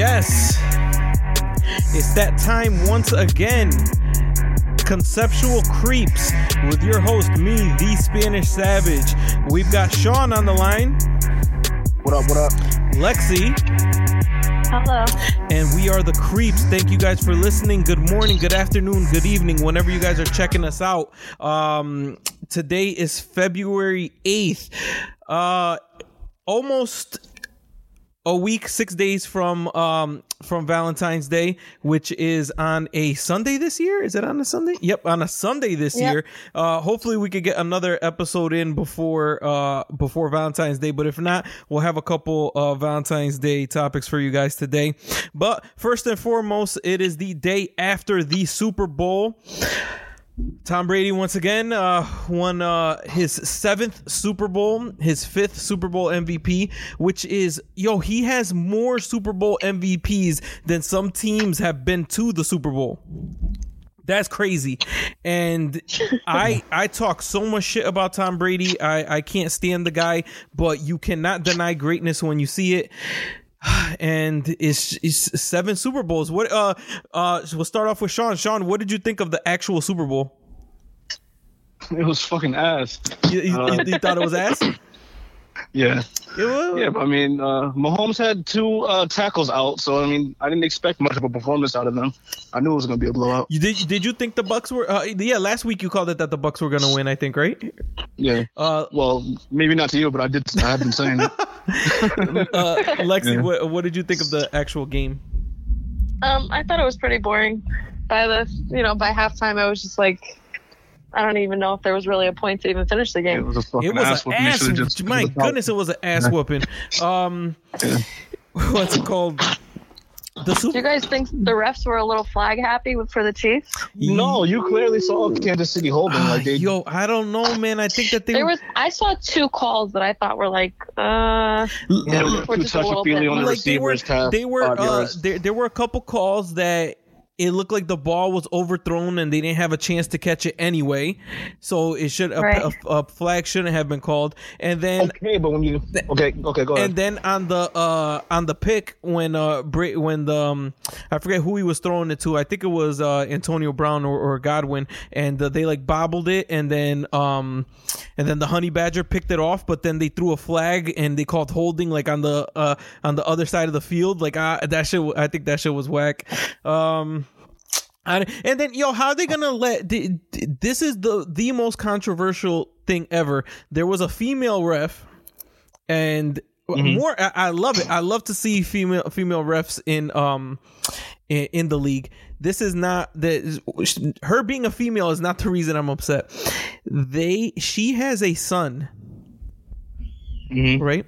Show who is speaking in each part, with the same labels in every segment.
Speaker 1: Yes, it's that time once again. Conceptual Creeps with your host, me, the Spanish Savage. We've got Sean on the line,
Speaker 2: What up? What up?
Speaker 1: Lexi,
Speaker 3: Hello.
Speaker 1: and we are the Creeps. Thank you guys for listening. Good morning, good afternoon, good evening, whenever you guys are checking us out. Um, today is February 8th. Uh, almost a week, six days from um from Valentine's Day, which is on a Sunday this year. Is it on a Sunday? Yep, on a Sunday this
Speaker 3: Yep.
Speaker 1: year. Uh, hopefully we could get another episode in before uh before Valentine's Day. But if not, we'll have a couple uh Valentine's Day topics for you guys today. But first and foremost, it is the day after the Super Bowl. Tom Brady once again uh, won uh, his seventh Super Bowl, his fifth Super Bowl MVP, which is yo he has more Super Bowl MVPs than some teams have been to the Super Bowl. That's crazy, and I I talk so much shit about Tom Brady. I I can't stand the guy, but you cannot deny greatness when you see it and it's, it's seven Super Bowls. What uh uh so we'll start off with Sean. Sean, what did you think of the actual Super Bowl?
Speaker 2: It was fucking ass.
Speaker 1: You, you,
Speaker 2: Uh,
Speaker 1: you thought it was ass?
Speaker 2: Yeah.
Speaker 1: It
Speaker 2: Yeah, but I mean, uh, Mahomes had two uh, tackles out, so I mean, I didn't expect much of a performance out of them. I knew it was gonna be a blowout.
Speaker 1: You did did you think the Bucs were uh, yeah, last week you called it that the Bucs were gonna win, I think, right?
Speaker 2: Yeah.
Speaker 1: Uh
Speaker 2: Well, maybe not to you, but I did. I have been saying it.
Speaker 1: uh Lexi,
Speaker 2: Yeah.
Speaker 1: what, what did you think of the actual game?
Speaker 3: Um, I thought it was pretty boring. By the, you know, by halftime, I was just like, I don't even know if there was really a point to even finish the game.
Speaker 2: It was a fucking
Speaker 1: It was
Speaker 2: ass whooping.
Speaker 1: Ass
Speaker 2: just-
Speaker 1: my goodness, it was an ass whooping. Um what's it called? The
Speaker 3: Do you guys think the refs were a little flag happy with, for the Chiefs?
Speaker 2: No, you clearly saw Kansas City holding. Like they,
Speaker 1: Yo, I don't know, man. I think that they
Speaker 3: There
Speaker 1: were
Speaker 3: was, I saw two calls that I thought were like, uh,
Speaker 2: yeah,
Speaker 1: L-
Speaker 3: Or
Speaker 2: two
Speaker 3: just a little
Speaker 2: touchy feely on the
Speaker 1: like they were,
Speaker 2: receivers. past
Speaker 1: they were, uh, there, there were a couple calls that it looked like the ball was overthrown and they didn't have a chance to catch it anyway. So it should a,
Speaker 3: Right.
Speaker 1: a, a flag shouldn't have been called. And then
Speaker 2: Okay, but when you okay, okay, go ahead.
Speaker 1: and then on the uh on the pick when uh Bra- when the um, I forget who he was throwing it to. I think it was uh Antonio Brown or, or Godwin, and uh, they like bobbled it, and then um and then the Honey Badger picked it off, but then they threw a flag and they called holding like on the uh on the other side of the field. Like I that shit, I think that shit was whack. Um. I, and then yo, how are they gonna let? th- th- This is the the most controversial thing ever. There was a female ref, and more. I, I love it. I love to see female female refs in um in, in the league. This is not the her being a female is not the reason I'm upset. They she has a son,
Speaker 2: Mhm.
Speaker 1: right?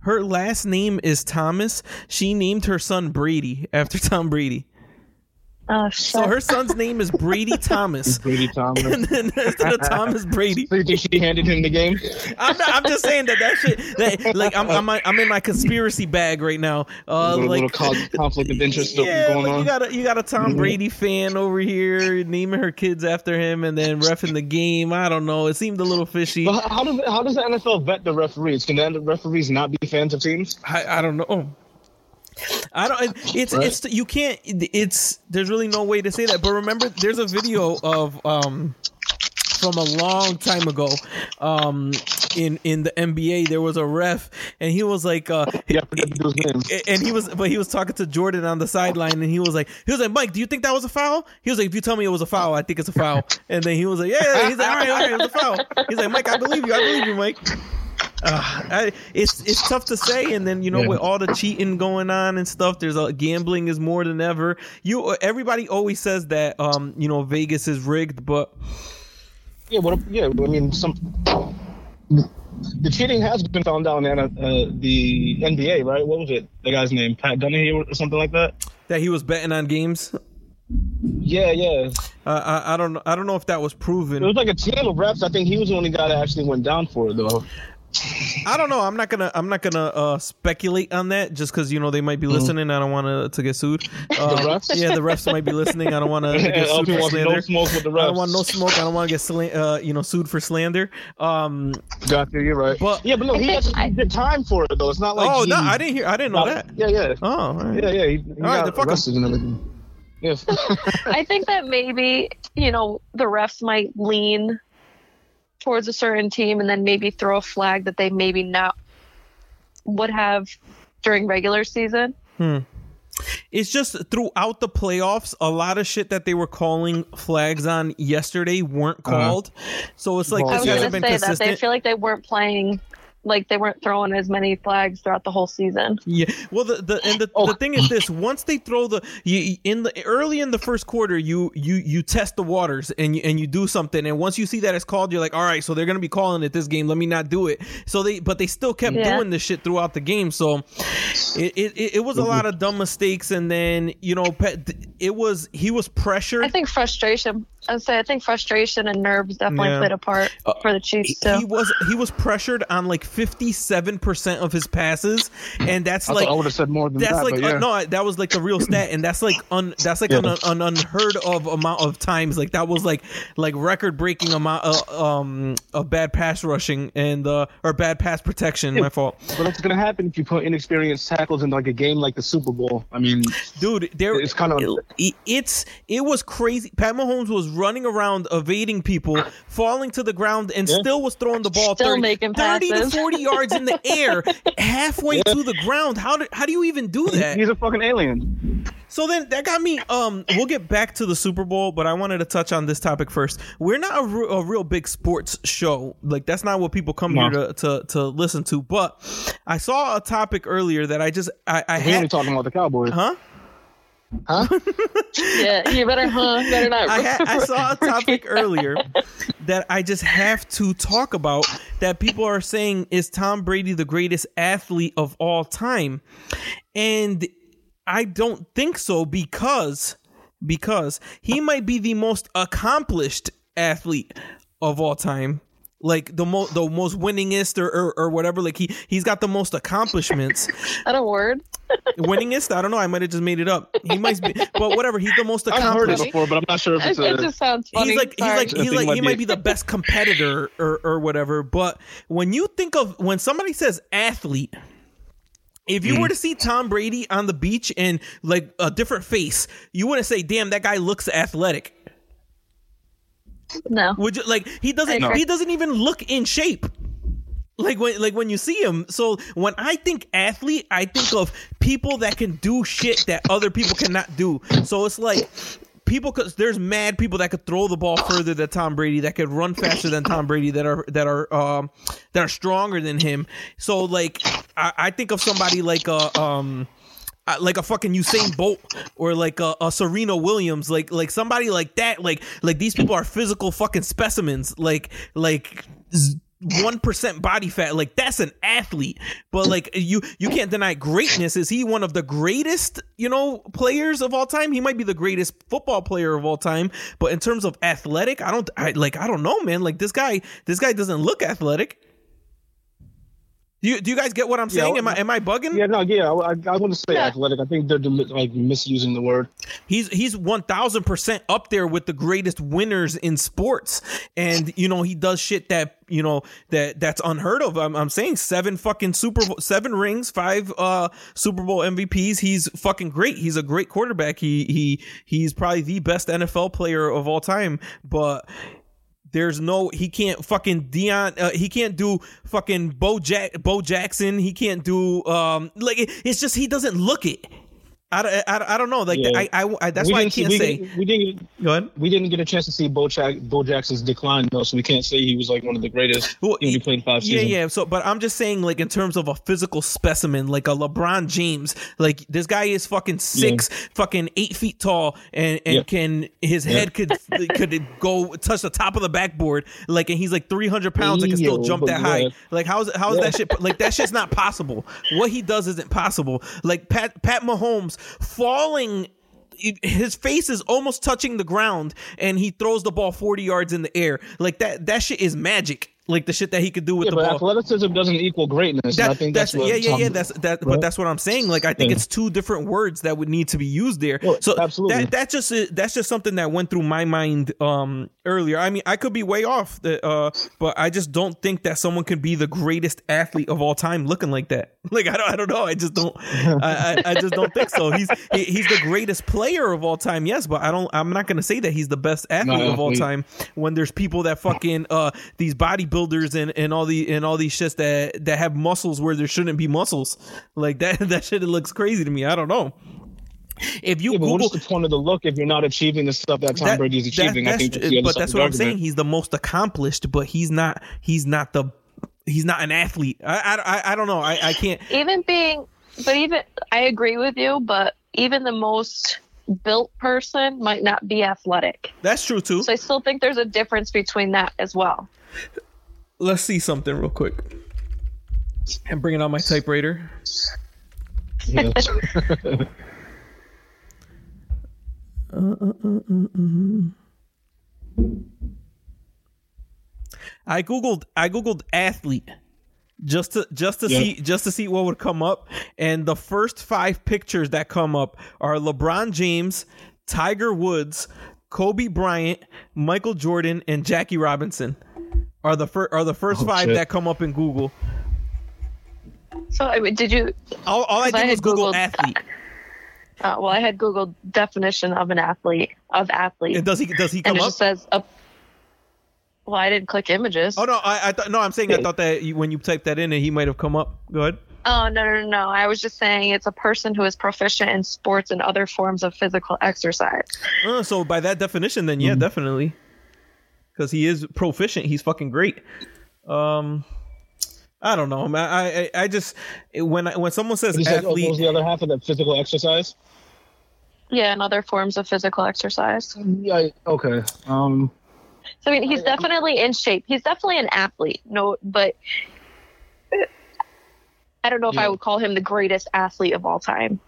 Speaker 1: Her last name is Thomas. She named her son Brady after Tom Brady.
Speaker 3: Oh,
Speaker 1: So her son's name is Brady Thomas.
Speaker 2: Brady Thomas.
Speaker 1: and then instead of Thomas Brady.
Speaker 2: So you think she handed him the game?
Speaker 1: I'm, not, I'm just saying that that shit. That, like I'm, I'm I'm in my conspiracy bag right now. Uh,
Speaker 2: little,
Speaker 1: like
Speaker 2: little conflict of interest
Speaker 1: yeah,
Speaker 2: going
Speaker 1: like
Speaker 2: on.
Speaker 1: you got a you got a Tom Brady fan over here naming her kids after him, and then refing the game. I don't know. It seemed a little fishy.
Speaker 2: But how does how does the NFL vet the referees? Can the referees not be fans of teams?
Speaker 1: I, I don't know. I don't. It's
Speaker 2: Right.
Speaker 1: it's you can't. It's there's really no way to say that. But remember, there's a video of um from a long time ago um in in the NBA there was a ref and he was like uh
Speaker 2: Yeah, I forget the name.
Speaker 1: and he was but he was talking to Jordan on the sideline and he was like he was like Mike do you think that was a foul he was like if you tell me it was a foul I think it's a foul and then he was like yeah, yeah. he's like all right all right it was a foul he's like Mike I believe you I believe you Mike uh, I, it's it's tough to say, and then you know
Speaker 2: Yeah.
Speaker 1: with all the cheating going on and stuff, there's a gambling is more than ever. You everybody always says that um you know Vegas is rigged, but
Speaker 2: Yeah, what? Yeah, I mean, some the cheating has been found out in uh, the NBA, right? What was it? The guy's name, Pat Donahue or something like that.
Speaker 1: that he was betting on games.
Speaker 2: Yeah, yeah.
Speaker 1: Uh, I I don't know I don't know if that was proven.
Speaker 2: It was like a team of refs. I think he was the only guy that actually went down for it, though.
Speaker 1: I don't know. I'm not gonna. I'm not gonna uh, speculate on that just because you know they might be listening. I don't want to to get sued. Uh,
Speaker 2: refs?
Speaker 1: Yeah, the refs might be listening. I don't want to get sued for
Speaker 2: wants no
Speaker 1: slander.
Speaker 2: smoke with the
Speaker 1: I don't want no smoke. I don't want to get sla- uh, you know sued for slander. Um.
Speaker 2: Gotcha, you're right.
Speaker 1: But-
Speaker 2: yeah, but no, he
Speaker 3: I
Speaker 2: had the time for it though. It's not like
Speaker 1: oh
Speaker 2: he
Speaker 1: no, I didn't hear. I didn't know
Speaker 2: got-
Speaker 1: that.
Speaker 2: Yeah, yeah,
Speaker 1: Oh, all right.
Speaker 2: yeah, yeah. He, he
Speaker 1: right, then
Speaker 2: got
Speaker 1: fuck him.
Speaker 2: and everything. Yeah.
Speaker 3: I think that maybe, you know, the refs might lean towards a certain team and then maybe throw a flag that they maybe not would have during regular season. Hmm.
Speaker 1: It's just throughout the playoffs, a lot of shit that they were calling flags on yesterday weren't uh-huh. called. So it's like
Speaker 2: Well,
Speaker 3: I
Speaker 1: this
Speaker 3: was
Speaker 1: hasn't
Speaker 3: going
Speaker 1: been
Speaker 3: to say that. They feel like they weren't playing, like they weren't throwing as many flags throughout the whole season.
Speaker 1: Yeah. Well, the, the and the,
Speaker 2: Oh.
Speaker 1: the thing is this: once they throw the you in the early in the first quarter, you you you test the waters and you and you do something, and once you see that it's called, you're like, all right, so they're gonna be calling it this game. Let me not do it. So they, but they still kept
Speaker 3: Yeah.
Speaker 1: doing this shit throughout the game. So it it, it, it was a lot of dumb mistakes, and then you know, it was he was pressured.
Speaker 3: I think frustration. I'd say I think frustration and nerves definitely
Speaker 1: Yeah.
Speaker 3: played a part for the Chiefs
Speaker 1: he was he was pressured on like 57% of his passes and that's
Speaker 2: I,
Speaker 1: like
Speaker 2: I would have said more than
Speaker 1: that's
Speaker 2: that,
Speaker 1: like
Speaker 2: but yeah.
Speaker 1: uh, no that was like the real stat and that's like un that's like
Speaker 2: Yeah.
Speaker 1: an, an unheard of amount of times like that was like like record breaking amount uh, um of bad pass rushing and uh or bad pass protection my fault
Speaker 2: But what's gonna happen if you put inexperienced tackles in like a game like the Super Bowl? I mean,
Speaker 1: dude there
Speaker 2: It's kinda-
Speaker 1: it, it's it was crazy pat mahomes was running around evading people falling to the ground and
Speaker 2: Yeah.
Speaker 1: still was throwing the ball
Speaker 3: Still
Speaker 1: 30,
Speaker 3: making
Speaker 1: 30 to 40 yards in the air halfway to the ground how do, how do you even do that
Speaker 2: he's a fucking alien.
Speaker 1: So then that got me. Um, we'll get back to the Super Bowl, but I wanted to touch on this topic first. We're not a, re- a real big sports show. Like that's not what people come
Speaker 2: No.
Speaker 1: here to, to to listen to. But I saw a topic earlier that I just I, I
Speaker 2: We only
Speaker 1: had.
Speaker 2: talking about the Cowboys,
Speaker 1: Huh?
Speaker 2: Huh?
Speaker 3: yeah, you better, huh? Better not.
Speaker 1: I, had, I saw a topic earlier that I just have to talk about that people are saying is Tom Brady the greatest athlete of all time. And I don't think so because because he might be the most accomplished athlete of all time. Like the most the most winningest or, or, or whatever. Like he he's got the most accomplishments.
Speaker 3: Is that a word?
Speaker 1: winningest? I don't know. I might have just made it up. He might be but whatever, he's the most
Speaker 2: I've heard it
Speaker 1: accomplished.
Speaker 2: before, but I'm not sure if
Speaker 3: It,
Speaker 2: it's
Speaker 3: it
Speaker 2: a.
Speaker 3: just sounds funny.
Speaker 1: He's like he's like
Speaker 2: I
Speaker 1: he's like he might be the best competitor or or whatever. But when you think of when somebody says athlete, if you
Speaker 2: Mm-hmm.
Speaker 1: were to see Tom Brady on the beach and like a different face, you wouldn't say, "Damn, that guy looks athletic."
Speaker 3: No.
Speaker 1: Would you like he doesn't he doesn't even look in shape. Like when like when you see him. So when I think athlete, I think of people that can do shit that other people cannot do. So it's like people cuz there's mad people that could throw the ball further than Tom Brady, that could run faster than Tom Brady that are that are um that are stronger than him. So like I, I think of somebody like a um uh, like a fucking Usain Bolt or like a, a Serena Williams, like like somebody like that. Like like these people are physical fucking specimens. Like like one percent body fat. Like that's an athlete. But like you you can't deny greatness. Is he one of the greatest you know players of all time? He might be the greatest football player of all time. But in terms of athletic, I don't I, like I don't know, man. Like this guy this guy doesn't look athletic. Do you, do you guys get what I'm
Speaker 2: Yeah,
Speaker 1: saying? Am I am I bugging?
Speaker 2: Yeah, no, yeah, I, I wouldn't say
Speaker 3: Yeah.
Speaker 2: athletic. I think they're like misusing the word.
Speaker 1: He's he's one thousand percent up there with the greatest winners in sports, and you know he does shit that you know that that's unheard of. I'm, I'm saying seven fucking Super Bowl, seven rings, five uh Super Bowl MVPs. He's fucking great. He's a great quarterback. He he he's probably the best NFL player of all time. But there's no he can't fucking Deion uh, he can't do fucking Bo Jack Bo Jackson. He can't do um like it, it's just he doesn't look it. I, don't- I, don't- I don't know like
Speaker 2: Yeah.
Speaker 1: I, I I that's
Speaker 2: We
Speaker 1: why I can't
Speaker 2: we
Speaker 1: say.
Speaker 2: we didn't.
Speaker 1: Go ahead.
Speaker 2: We didn't get a chance to see Bo, Jack, Bo Jackson's decline though, so we can't say he was like one of the greatest.
Speaker 1: Well,
Speaker 2: he only played five
Speaker 1: Yeah,
Speaker 2: seasons.
Speaker 1: yeah. So, but I'm just saying, like in terms of a physical specimen, like a LeBron James, like this guy is fucking six, fucking eight feet tall, and and
Speaker 2: Yeah.
Speaker 1: can his head could could go touch the top of the backboard, like, and he's like 300 pounds and can still jump that high. Like, how's how's
Speaker 2: Yeah.
Speaker 1: that shit? Like that shit's not possible. What he does isn't possible. Like Pat Pat Mahomes falling. His face is almost touching the ground, and he throws the ball 40 yards in the air. Like that. That shit is magic. Like the shit that he could do with
Speaker 2: Yeah,
Speaker 1: the
Speaker 2: but
Speaker 1: ball.
Speaker 2: athleticism doesn't equal greatness. and I think
Speaker 1: that's,
Speaker 2: that's, what
Speaker 1: yeah, yeah, yeah. That's that, but that's what I'm saying. Like, I think
Speaker 2: Yeah.
Speaker 1: it's two different words that would need to be used there.
Speaker 2: Well,
Speaker 1: so
Speaker 2: absolutely.
Speaker 1: that that just that's just something that went through my mind um earlier. I mean, I could be way off, the, uh, but I just don't think that someone could be the greatest athlete of all time looking like that. Like, I don't, I don't know. I just don't, I, I, I just don't think so. He's he, he's the greatest player of all time, yes, but I don't. I'm not gonna say that he's the best athlete of all time when there's people that fucking uh these bodybuilders and and all the and all these shits that that have muscles where there shouldn't be muscles. Like that that shit looks crazy to me. I don't know. If you
Speaker 2: yeah,
Speaker 1: Google,
Speaker 2: what's the point of the look if you're not achieving the stuff that Tom
Speaker 1: that-
Speaker 2: Brady is
Speaker 1: that-
Speaker 2: achieving? I think that's
Speaker 1: but that's what i'm saying. he's the most accomplished but he's not he's not the he's not an athlete. I i, I- I don't know. I i can't
Speaker 3: even being but even i agree with you but even the most built person might not be athletic.
Speaker 1: That's true too.
Speaker 3: So i still think there's a difference between that as well
Speaker 1: let's see something real quick i'm bringing on my typewriter
Speaker 2: Yeah.
Speaker 1: I googled I googled athlete just to just to
Speaker 2: Yeah.
Speaker 1: see just to see what would come up and the first 5 pictures that come up are LeBron James, Tiger Woods, Kobe Bryant, Michael Jordan and Jackie Robinson. Are the fir- are the first
Speaker 2: Oh,
Speaker 1: 5
Speaker 2: shit.
Speaker 1: that come up in Google.
Speaker 3: so I mean, did you
Speaker 1: All, all I did was Google
Speaker 3: Googled-
Speaker 1: athlete.
Speaker 3: uh, well i had googled definition of an athlete of athlete
Speaker 1: And does he does he come and
Speaker 3: it
Speaker 1: up?
Speaker 3: just says a well i didn't click images
Speaker 1: Oh no, I, I thought no, I'm saying I thought that you, when you typed that in, he might have come up. Go ahead.
Speaker 3: Oh no no no! I was just saying it's a person who is proficient in sports and other forms of physical exercise.
Speaker 1: Uh, so by that definition, then
Speaker 2: Mm-hmm.
Speaker 1: yeah, definitely, because he is proficient. He's fucking great. Um, I don't know, man. I I, I just when I, when someone says
Speaker 2: You said, oh, was
Speaker 1: athlete,
Speaker 2: the other half of that physical exercise?
Speaker 3: Yeah, and other forms of physical exercise.
Speaker 2: Yeah. Okay. Um.
Speaker 3: So I mean, he's definitely in shape. He's definitely an athlete. No, but I don't know if
Speaker 2: Yeah.
Speaker 3: I would call him the greatest athlete of all time.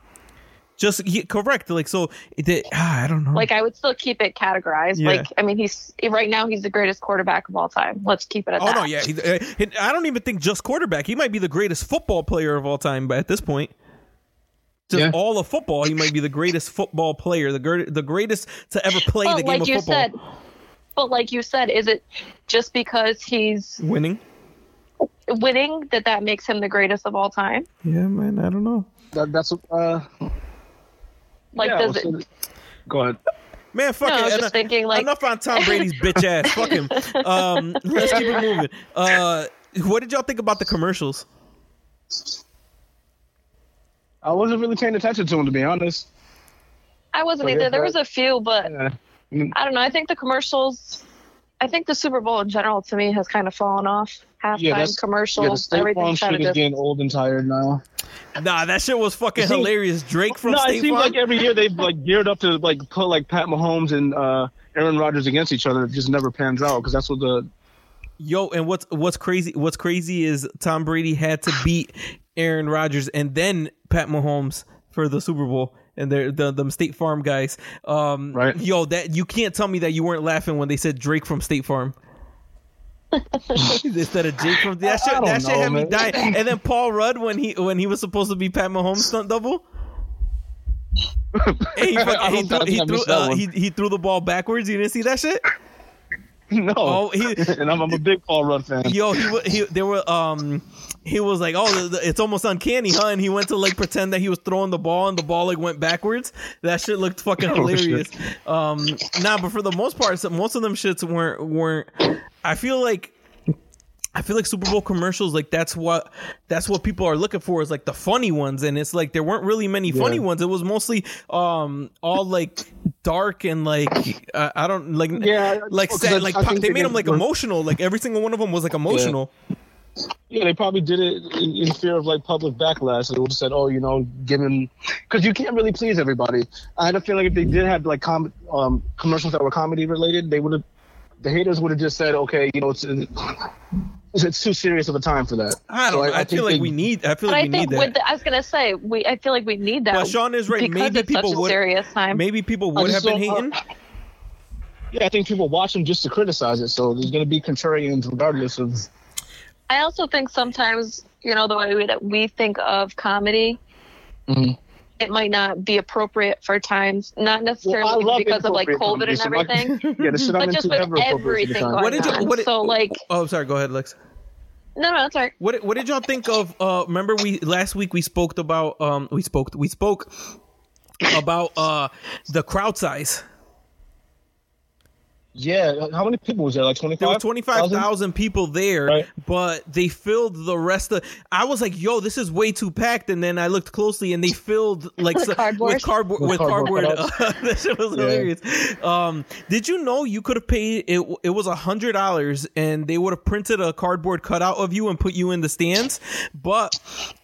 Speaker 1: Just he, correct. Like so, it, ah, I don't know.
Speaker 3: Like I would still keep it categorized.
Speaker 1: Yeah.
Speaker 3: Like I mean, he's right now he's the greatest quarterback of all time. Let's keep it at that.
Speaker 1: oh
Speaker 3: that.
Speaker 1: no, yeah. He, uh, he- I don't even think just quarterback. He might be the greatest football player of all time. But at this point. Just
Speaker 2: Yeah.
Speaker 1: all of football, he might be the greatest football player, the gr- the greatest to ever play the
Speaker 3: But
Speaker 1: game
Speaker 3: like
Speaker 1: of
Speaker 3: you
Speaker 1: football.
Speaker 3: said, but like you said, is it just because he's
Speaker 1: Winning,
Speaker 3: winning that that makes him the greatest of all time?
Speaker 1: yeah, man. I don't know.
Speaker 2: That, that's uh.
Speaker 3: Like,
Speaker 2: yeah,
Speaker 3: does
Speaker 2: well,
Speaker 3: it?
Speaker 2: so- Go ahead.
Speaker 1: Man, fuck
Speaker 3: No,
Speaker 1: it.
Speaker 3: I was
Speaker 1: Enough-
Speaker 3: just thinking, like-
Speaker 1: enough on Tom Brady's bitch ass. fuck him. Um, let's keep it moving. Uh, what did y'all think about the commercials?
Speaker 2: I wasn't really paying attention to them, to be honest.
Speaker 3: I wasn't
Speaker 2: Okay,
Speaker 3: either. There
Speaker 2: but-
Speaker 3: was a few, but
Speaker 2: Yeah. I
Speaker 3: don't know. I think the commercials. I think the Super Bowl in general to me has kind of fallen off. Halftime
Speaker 2: yeah,
Speaker 3: commercials,
Speaker 2: Yeah, the
Speaker 3: everything kind
Speaker 2: shit
Speaker 3: of
Speaker 2: is
Speaker 3: just.
Speaker 2: getting old and tired now.
Speaker 1: Nah, that shit was fucking
Speaker 2: seems-
Speaker 1: hilarious. Drake from
Speaker 2: no,
Speaker 1: State
Speaker 2: it seems
Speaker 1: Farm.
Speaker 2: like every year they've like geared up to like put like Pat Mahomes and uh, Aaron Rodgers against each other. It just never pans out because that's what the
Speaker 1: Yo, and what's what's crazy? What's crazy is Tom Brady had to beat Aaron Rodgers and then Pat Mahomes for the Super Bowl. And they're the the State Farm guys. Um,
Speaker 2: Right.
Speaker 1: Yo, that you can't tell me that you weren't laughing when they said Drake from State Farm. Instead of Jake from that shit, that shit had
Speaker 2: know,
Speaker 1: me
Speaker 2: man.
Speaker 1: dying. And then Paul Rudd when he when he was supposed to be Pat Mahomes stunt double. He, fucking, he threw, he, threw, uh, he, he threw the ball backwards. You didn't see that shit?
Speaker 2: no.
Speaker 1: Oh, he-
Speaker 2: and I'm, I'm a big Paul Rudd fan.
Speaker 1: Yo, he he there were um he was like, oh, it's almost uncanny, huh? And he went to like pretend that he was throwing the ball, and the ball like went backwards. That shit looked fucking
Speaker 2: Oh,
Speaker 1: hilarious. Um, nah, but for the most part, most of them shits weren't weren't. I feel like. I feel like Super Bowl commercials, like that's what that's what people are looking for is like the funny ones, and it's like there weren't really many funny
Speaker 2: Yeah.
Speaker 1: ones. It was mostly um all like dark and like uh, I don't like
Speaker 2: Yeah,
Speaker 1: like sad,
Speaker 2: I-
Speaker 1: like
Speaker 2: I
Speaker 1: they
Speaker 2: they
Speaker 1: made them like emotional. Like every single one of them was like emotional.
Speaker 2: Yeah, they probably did it in, in fear of like public backlash. and They would have said, "Oh, you know, given because you can't really please everybody." I had a feeling if they did have like com- um, commercials that were comedy related, they would have the haters would have just said, "Okay, you know, it's it's, it's too serious of a time for that."
Speaker 1: I don't.
Speaker 2: So
Speaker 1: know. I,
Speaker 2: think
Speaker 1: feel like
Speaker 2: they-
Speaker 1: we need. I feel like
Speaker 3: I
Speaker 1: we need
Speaker 3: think
Speaker 1: that.
Speaker 3: with the, I was gonna say we. I feel like we need that.
Speaker 1: But Sean is right. Maybe people would-
Speaker 3: serious time.
Speaker 1: Maybe people would have
Speaker 2: just
Speaker 1: been
Speaker 2: don't-
Speaker 1: hating.
Speaker 2: Yeah, I think people watch him just to criticize it. So there's going to be contrarians regardless of.
Speaker 3: I also think sometimes, you know, the way we, that we think of comedy,
Speaker 2: Mhm.
Speaker 3: It might not be appropriate for times, not necessarily
Speaker 2: love
Speaker 3: because of like COVID and
Speaker 2: comedy, so my-
Speaker 3: everything,
Speaker 2: Yeah, the shit I'm
Speaker 3: but just with
Speaker 2: appropriate
Speaker 3: everything
Speaker 2: time.
Speaker 3: going
Speaker 1: What did you-
Speaker 3: on.
Speaker 1: what did-
Speaker 3: so like,
Speaker 1: Oh, sorry. Go ahead, Lex.
Speaker 3: no, no, it's all right.
Speaker 1: What what did y'all think of? Uh, remember we last week we spoke about um we spoke we spoke about uh the crowd size.
Speaker 2: Yeah, how many people was there? Like twenty
Speaker 1: There was
Speaker 2: five.
Speaker 1: twenty five thousand people there,
Speaker 2: Right.
Speaker 1: but they filled the rest of. I was like, "Yo, this is way too packed." And then I looked closely, and they filled like
Speaker 3: With
Speaker 1: so-
Speaker 3: cardboard?
Speaker 1: with cardboard with
Speaker 2: With
Speaker 1: cardboard.
Speaker 2: cardboard
Speaker 1: that shit was
Speaker 2: Yeah.
Speaker 1: hilarious. Um, did you know you could have paid it? It was a hundred dollars, and they would have printed a cardboard cutout of you and put you in the stands, but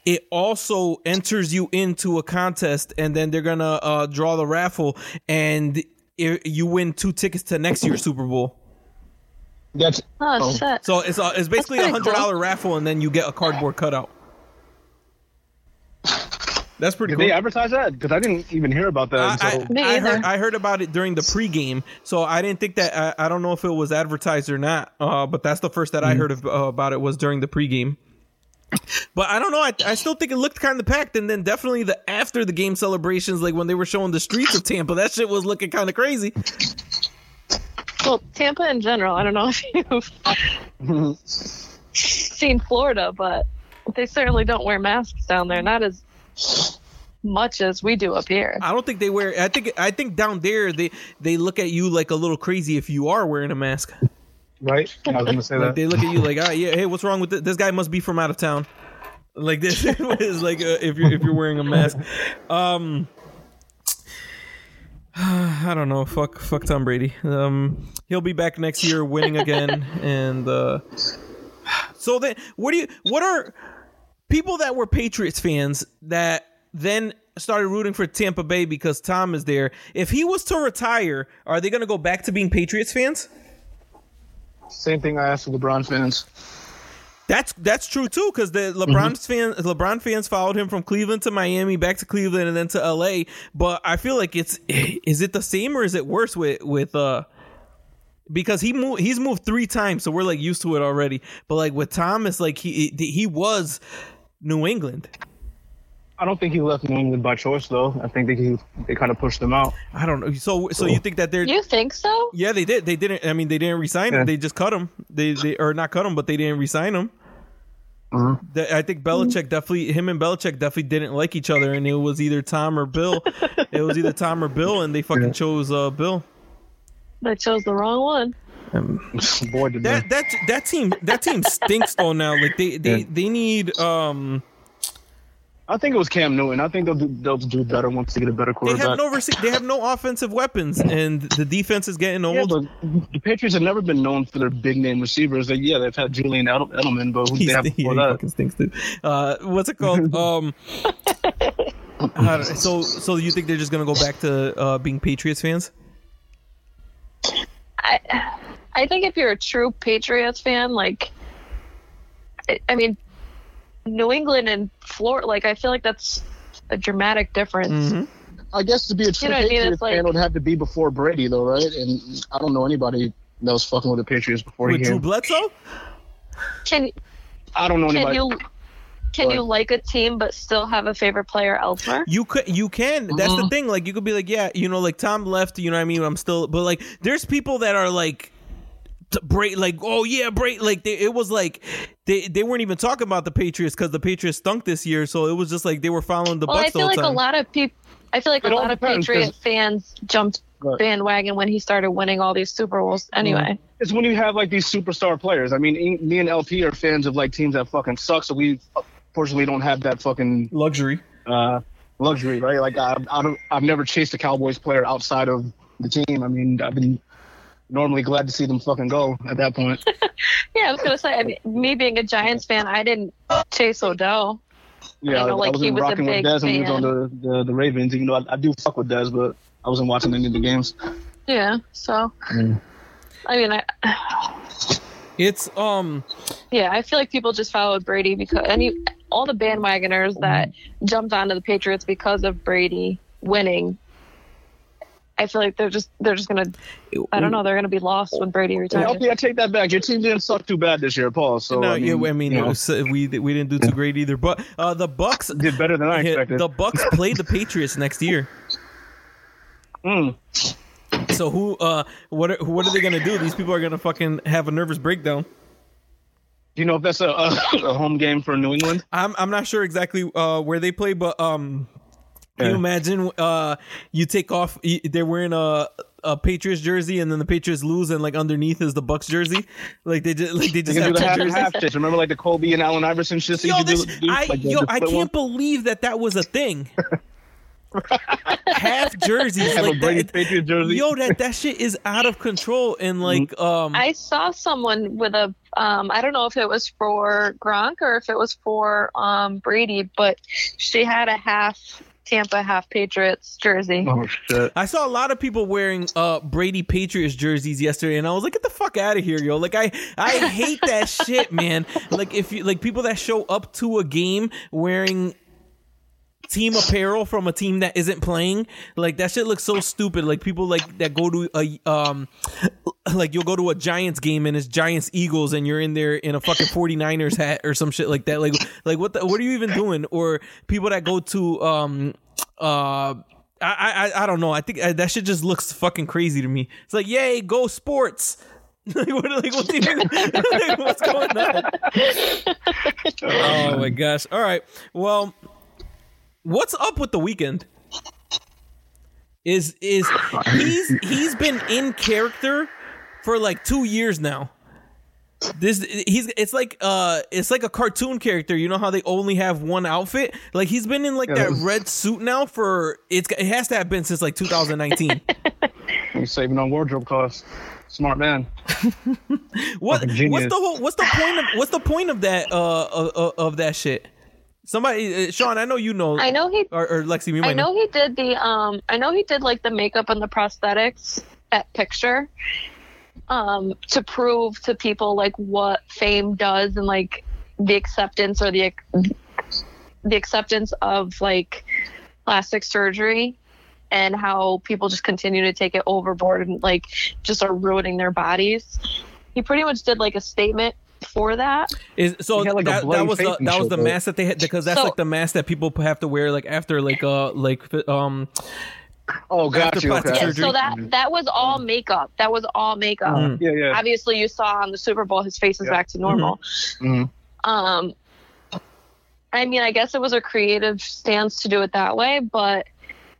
Speaker 1: it also enters you into a contest, and then they're gonna uh, draw the raffle, and i you win two tickets to next year's Super Bowl.
Speaker 2: That's
Speaker 3: Oh,
Speaker 2: Oh.
Speaker 3: shit.
Speaker 1: So it's a, it's basically a hundred dollar raffle, and then you get a cardboard cutout. That's pretty
Speaker 2: did
Speaker 1: cool.
Speaker 2: they advertise that? Because I didn't even hear about that.
Speaker 1: I,
Speaker 2: until,
Speaker 3: Me
Speaker 1: I, I
Speaker 3: either.
Speaker 1: heard I heard about it during the pregame, so I didn't think that I, I don't know if it was advertised or not. Uh, but that's the first that I
Speaker 2: Mm.
Speaker 1: heard of, uh, about it was during the pregame. But I don't know. I, I still think it looked kind of packed, and then definitely the after the game celebrations, like when they were showing the streets of Tampa, that shit was looking kind of crazy.
Speaker 3: Well, Tampa in general, I don't know if you've seen Florida, but they certainly don't wear masks down there. Not as much as we do up here.
Speaker 1: I don't think they wear. I think I think down there they they look at you like a little crazy if you are wearing a mask.
Speaker 2: Right? I was going to say
Speaker 1: Like
Speaker 2: that.
Speaker 1: they look at you like, ah, yeah, hey, what's wrong with this? This guy must be from out of town. Like this is like uh, if you're if you're wearing a mask. Um, I don't know. Fuck, fuck Tom Brady. Um, he'll be back next year, winning again. And uh, so then, what do you? What are people that were Patriots fans that then started rooting for Tampa Bay because Tom is there? If he was to retire, are they going to go back to being Patriots fans?
Speaker 2: Same thing I asked the LeBron fans.
Speaker 1: That's that's true too, because the LeBron fans LeBron fans followed him from Cleveland to Miami, back to Cleveland, and then to LA. But I feel like it's is it the same or is it worse with with uh because he moved he's moved three times, so we're like used to it already. But like with Thomas, like he he was New England.
Speaker 2: I don't think he left New England by choice, though. I think that he they kind of pushed him out.
Speaker 1: I don't know. So so you think that they're
Speaker 3: You think so?
Speaker 1: yeah they did they didn't I mean they didn't resign him
Speaker 2: Yeah.
Speaker 1: they just cut him they they or not cut him but they didn't resign him. The- I think Belichick definitely, him and Belichick definitely didn't like each other, and it was either Tom or Bill. it was either Tom or Bill, and they fucking
Speaker 2: Yeah.
Speaker 1: chose uh, Bill.
Speaker 3: They chose the wrong one.
Speaker 2: Boy, did
Speaker 1: That that that team that team stinks though now. Like they they,
Speaker 2: Yeah.
Speaker 1: they need um
Speaker 2: I think it was Cam Newton. I think they'll do, they'll do better once they get a better
Speaker 1: they
Speaker 2: quarterback.
Speaker 1: have no rece- they have no offensive weapons, and the defense is getting
Speaker 2: yeah,
Speaker 1: old.
Speaker 2: but the Patriots have never been known for their big name receivers. They, yeah, they've had Julian Edel- Edelman, but who
Speaker 1: He's-
Speaker 2: they have before
Speaker 1: he
Speaker 2: that?
Speaker 1: fucking stinks too. Uh, what's it called? um, I so so you think they're just gonna go back to uh, being Patriots fans?
Speaker 3: I, I think if you're a true Patriots fan, like, I, I mean, New England and Florida, like, I feel like that's a dramatic difference.
Speaker 1: Mhm.
Speaker 2: I guess to be a true
Speaker 3: You know what I mean?
Speaker 2: Patriots
Speaker 3: like-
Speaker 2: fan would have to be before Brady, though, right? And I don't know anybody that was fucking with the Patriots before
Speaker 1: With
Speaker 2: he
Speaker 1: Drew. Bledsoe?
Speaker 3: Can
Speaker 2: I don't know
Speaker 3: can
Speaker 2: anybody.
Speaker 3: you can you like a team but still have a favorite player elsewhere?
Speaker 1: You could, you can. That's the
Speaker 2: Mhm.
Speaker 1: thing. Like, you could be like, yeah, you know, like Tom left. You know what I mean? I'm still, but like, there's people that are like, t- break, like, oh yeah, break. Like, they, it was like they they weren't even talking about the Patriots because the Patriots stunk this year. So it was just like they were following the
Speaker 3: Well, I
Speaker 1: Bucs the
Speaker 3: feel
Speaker 1: whole
Speaker 3: like a lot of people. I feel like
Speaker 2: It
Speaker 3: a
Speaker 2: all
Speaker 3: lot of
Speaker 2: depends, 'cause-
Speaker 3: Patriot fans jumped
Speaker 2: Right.
Speaker 3: bandwagon when he started winning all these Super Bowls. Anyway,
Speaker 2: It's when you have like these superstar players. I mean, me and LP are fans of like teams that fucking suck, so we fortunately don't have that fucking
Speaker 1: Luxury.
Speaker 2: uh, luxury, right? Like I, I don't, I've never chased a Cowboys player outside of the team. I mean, I've been normally glad to see them fucking go at that point.
Speaker 3: yeah, I was gonna say. I mean, me being a Giants fan, I didn't chase Odell.
Speaker 2: Yeah,
Speaker 3: I know, like,
Speaker 2: I
Speaker 3: he
Speaker 2: wasn't
Speaker 3: was a
Speaker 2: rocking with
Speaker 3: big
Speaker 2: Dez when he was on the, the, the Ravens. Even though I, I do fuck with Dez, but I wasn't watching any of the games.
Speaker 3: Yeah, so
Speaker 2: Mm.
Speaker 3: I mean, I
Speaker 1: It's um
Speaker 3: yeah, I feel like people just followed Brady because any all the bandwagoners that jumped onto the Patriots because of Brady winning. I feel like they're just they're just gonna I don't know they're gonna be lost when Brady retires.
Speaker 2: Okay, I take that back. Your team didn't suck too bad this year, Paul. So
Speaker 1: no,
Speaker 2: I mean,
Speaker 1: yeah, I mean,
Speaker 2: you know,
Speaker 1: was- we we didn't do too great either. But uh, the Bucs
Speaker 2: did better than I expected.
Speaker 1: the Bucs play the Patriots next year.
Speaker 2: Mm.
Speaker 1: So who uh what are, what are they gonna do? These people are gonna fucking have a nervous breakdown.
Speaker 2: Do you know if that's a, a, a home game for New England?
Speaker 1: I'm I'm not sure exactly uh where they play, but um can you imagine uh you take off they're wearing a a Patriots jersey and then the Patriots lose and like underneath is the Bucs jersey? Like they just like they
Speaker 2: They
Speaker 1: just
Speaker 2: can
Speaker 1: have
Speaker 2: do the
Speaker 1: two
Speaker 2: half and
Speaker 1: jerseys.
Speaker 2: half shit. Remember, like the Kobe and Allen Iverson shit. that you
Speaker 1: Yo,
Speaker 2: could do-
Speaker 1: this,
Speaker 2: do,
Speaker 1: I
Speaker 2: like
Speaker 1: yo, I can't
Speaker 2: one?
Speaker 1: believe that that was a thing. Half jerseys,
Speaker 2: Have
Speaker 1: like
Speaker 2: a Brady
Speaker 1: that,
Speaker 2: Patriots jersey.
Speaker 1: yo, that that shit is out of control. And like, um,
Speaker 3: I saw someone with a um I don't know if it was for Gronk or if it was for um Brady, but she had a half Tampa, half Patriots jersey.
Speaker 2: Oh shit!
Speaker 1: I saw a lot of people wearing uh Brady Patriots jerseys yesterday, and I was like, "Get the fuck out of here, yo!" Like, I I hate that shit, man. Like, if you like people that show up to a game wearing team apparel from a team that isn't playing, like that shit looks so stupid. Like people like that go to a um, like you'll go to a Giants game and it's Giants Eagles, and you're in there in a fucking 49ers hat or some shit like that. Like, like what the what are you even doing? Or people that go to um uh I, I I don't know. I think uh, that shit just looks fucking crazy to me. It's like, yay, go sports. like, what, like, like, what's going on? oh my gosh! All right. Well, what's up with the Weeknd? Is is he's he's been in character for like two years now. This he's it's like uh it's like a cartoon character. You know how they only have one outfit? Like he's been in like that red suit now for it's it has to have been since like 2019.
Speaker 2: He's saving on wardrobe costs. Smart man.
Speaker 1: what what's the whole what's the point of what's the point of that uh of, of that shit? Somebody uh, Sean, I know you know
Speaker 3: I know he
Speaker 1: or, or Lexi, you might
Speaker 3: I know he did the um I know he did like the makeup and the prosthetics at picture um to prove to people like what fame does and like the acceptance or the the acceptance of like plastic surgery and how people just continue to take it overboard and like just are ruining their bodies. He pretty much did like a statement for that.
Speaker 1: Is so
Speaker 2: had, like,
Speaker 1: that, that was the that was the mask that they had because that's
Speaker 3: So-
Speaker 1: like the mask that people have to wear like after like uh like um
Speaker 2: Oh, got
Speaker 1: After
Speaker 2: you. Okay.
Speaker 3: Yeah, so that that was all makeup. That was all makeup.
Speaker 1: Mhm.
Speaker 2: Yeah, yeah.
Speaker 3: obviously you saw on the Super Bowl his face is
Speaker 2: Yeah.
Speaker 3: back to normal.
Speaker 2: Mhm.
Speaker 3: Um I mean, I guess it was a creative stance to do it that way, but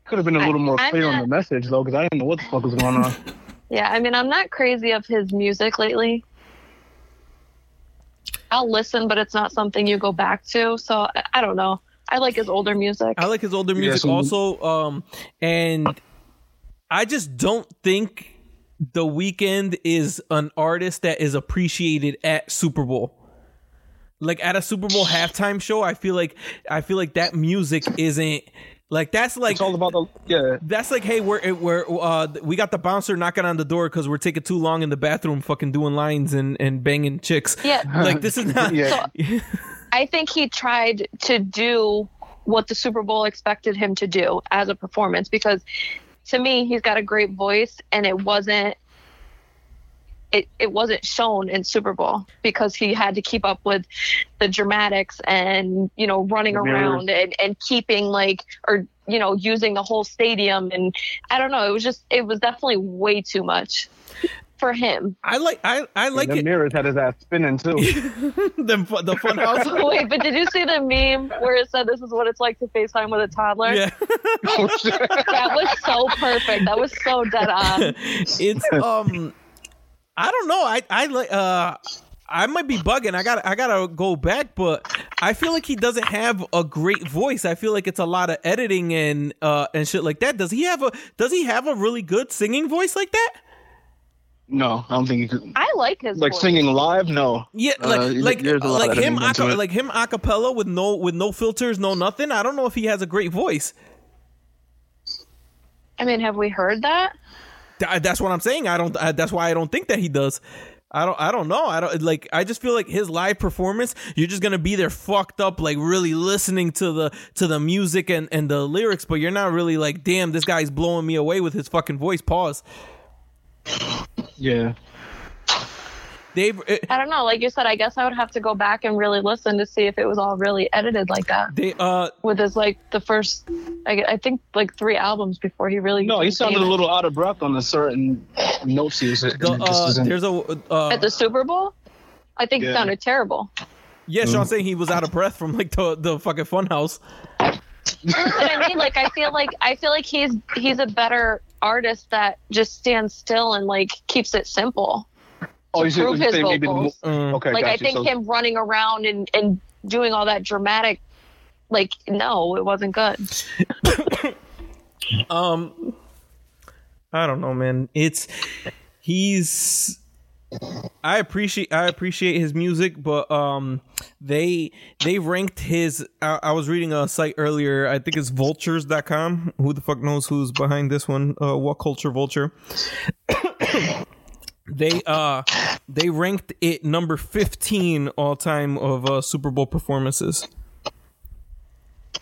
Speaker 2: Could have been a little more
Speaker 3: I'm
Speaker 2: clear on the message though, because I didn't know what the fuck was going on.
Speaker 3: yeah, I mean, I'm not crazy of his music lately. I'll listen, but it's not something you go back to. So I- I don't know. I like his older music.
Speaker 1: I like his older music
Speaker 2: so-
Speaker 1: also um and I just don't think the Weeknd is an artist that is appreciated at Super Bowl. Like at a Super Bowl halftime show, I feel like I feel like that music isn't like that's like
Speaker 2: It's all about the yeah.
Speaker 1: That's like, hey, we're we're uh we got the bouncer knocking on the door because we're taking too long in the bathroom, fucking doing lines and and banging chicks.
Speaker 3: Yeah.
Speaker 1: like this is not.
Speaker 2: Yeah.
Speaker 3: I think he tried to do what the Super Bowl expected him to do as a performance because to me he's got a great voice and it wasn't it, it wasn't shown in Super Bowl because he had to keep up with the dramatics and you know running
Speaker 2: mirrors.
Speaker 3: around and, and keeping like or you know using the whole stadium and I don't know it was just it was definitely way too much for him.
Speaker 1: I like I I like
Speaker 2: the mirrors had his ass spinning too.
Speaker 1: the the fun house.
Speaker 3: Wait, but did you see the meme where it said this is what it's like to FaceTime with a toddler?
Speaker 1: Yeah,
Speaker 2: oh.
Speaker 3: That was so perfect. That was so dead on.
Speaker 1: it's um, I don't know. I I like uh. I might be bugging. I got I gotta go back, but I feel like he doesn't have a great voice. I feel like it's a lot of editing and uh and shit like that. Does he have a Does he have a really good singing voice like that?
Speaker 2: No, I don't think he could.
Speaker 3: I like his
Speaker 2: Like
Speaker 3: voice.
Speaker 2: singing live, no.
Speaker 1: Yeah,
Speaker 2: Uh,
Speaker 1: like like
Speaker 2: there's a lot
Speaker 1: like him aca- like him a cappella with no with no filters, no nothing. I don't know if he has a great voice.
Speaker 3: I mean, have we heard that?
Speaker 1: Th- That's what I'm saying. I don't. Uh, that's why I don't think that he does. I don't I don't know. I don't like I just feel like his live performance, you're just gonna be there fucked up, like really listening to the to the music and, and the lyrics, but you're not really like, damn, this guy's blowing me away with his fucking voice. Pause.
Speaker 2: Yeah.
Speaker 1: Dave it,
Speaker 3: I don't know. Like you said, I guess I would have to go back and really listen to see if it was all really edited like that.
Speaker 1: they uh
Speaker 3: With his like the first, I, I think like three albums before he really.
Speaker 2: No, he sounded a little out of breath on the certain notes he was.
Speaker 1: the, uh there's a uh
Speaker 3: at the Super Bowl. I think it sounded terrible.
Speaker 1: yeah, Sean saying he was out of breath from like the the fucking funhouse.
Speaker 3: But I mean, like I feel like I feel like he's he's a better artist that just stands still and like keeps it simple.
Speaker 2: Oh, you
Speaker 3: prove his
Speaker 2: say maybe the
Speaker 3: vocals.
Speaker 1: Mm.
Speaker 2: Okay,
Speaker 3: like I think
Speaker 2: So-
Speaker 3: him running around and and doing all that dramatic, like no, it wasn't good.
Speaker 1: Um, I don't know, man. It's he's. I appreciate I appreciate his music, but um, they they ranked his. I, I was reading a site earlier. I think it's Vultures.com. Who the fuck knows who's behind this one? Uh, what culture vulture? they uh they ranked it number fifteen all time of uh, Super Bowl performances.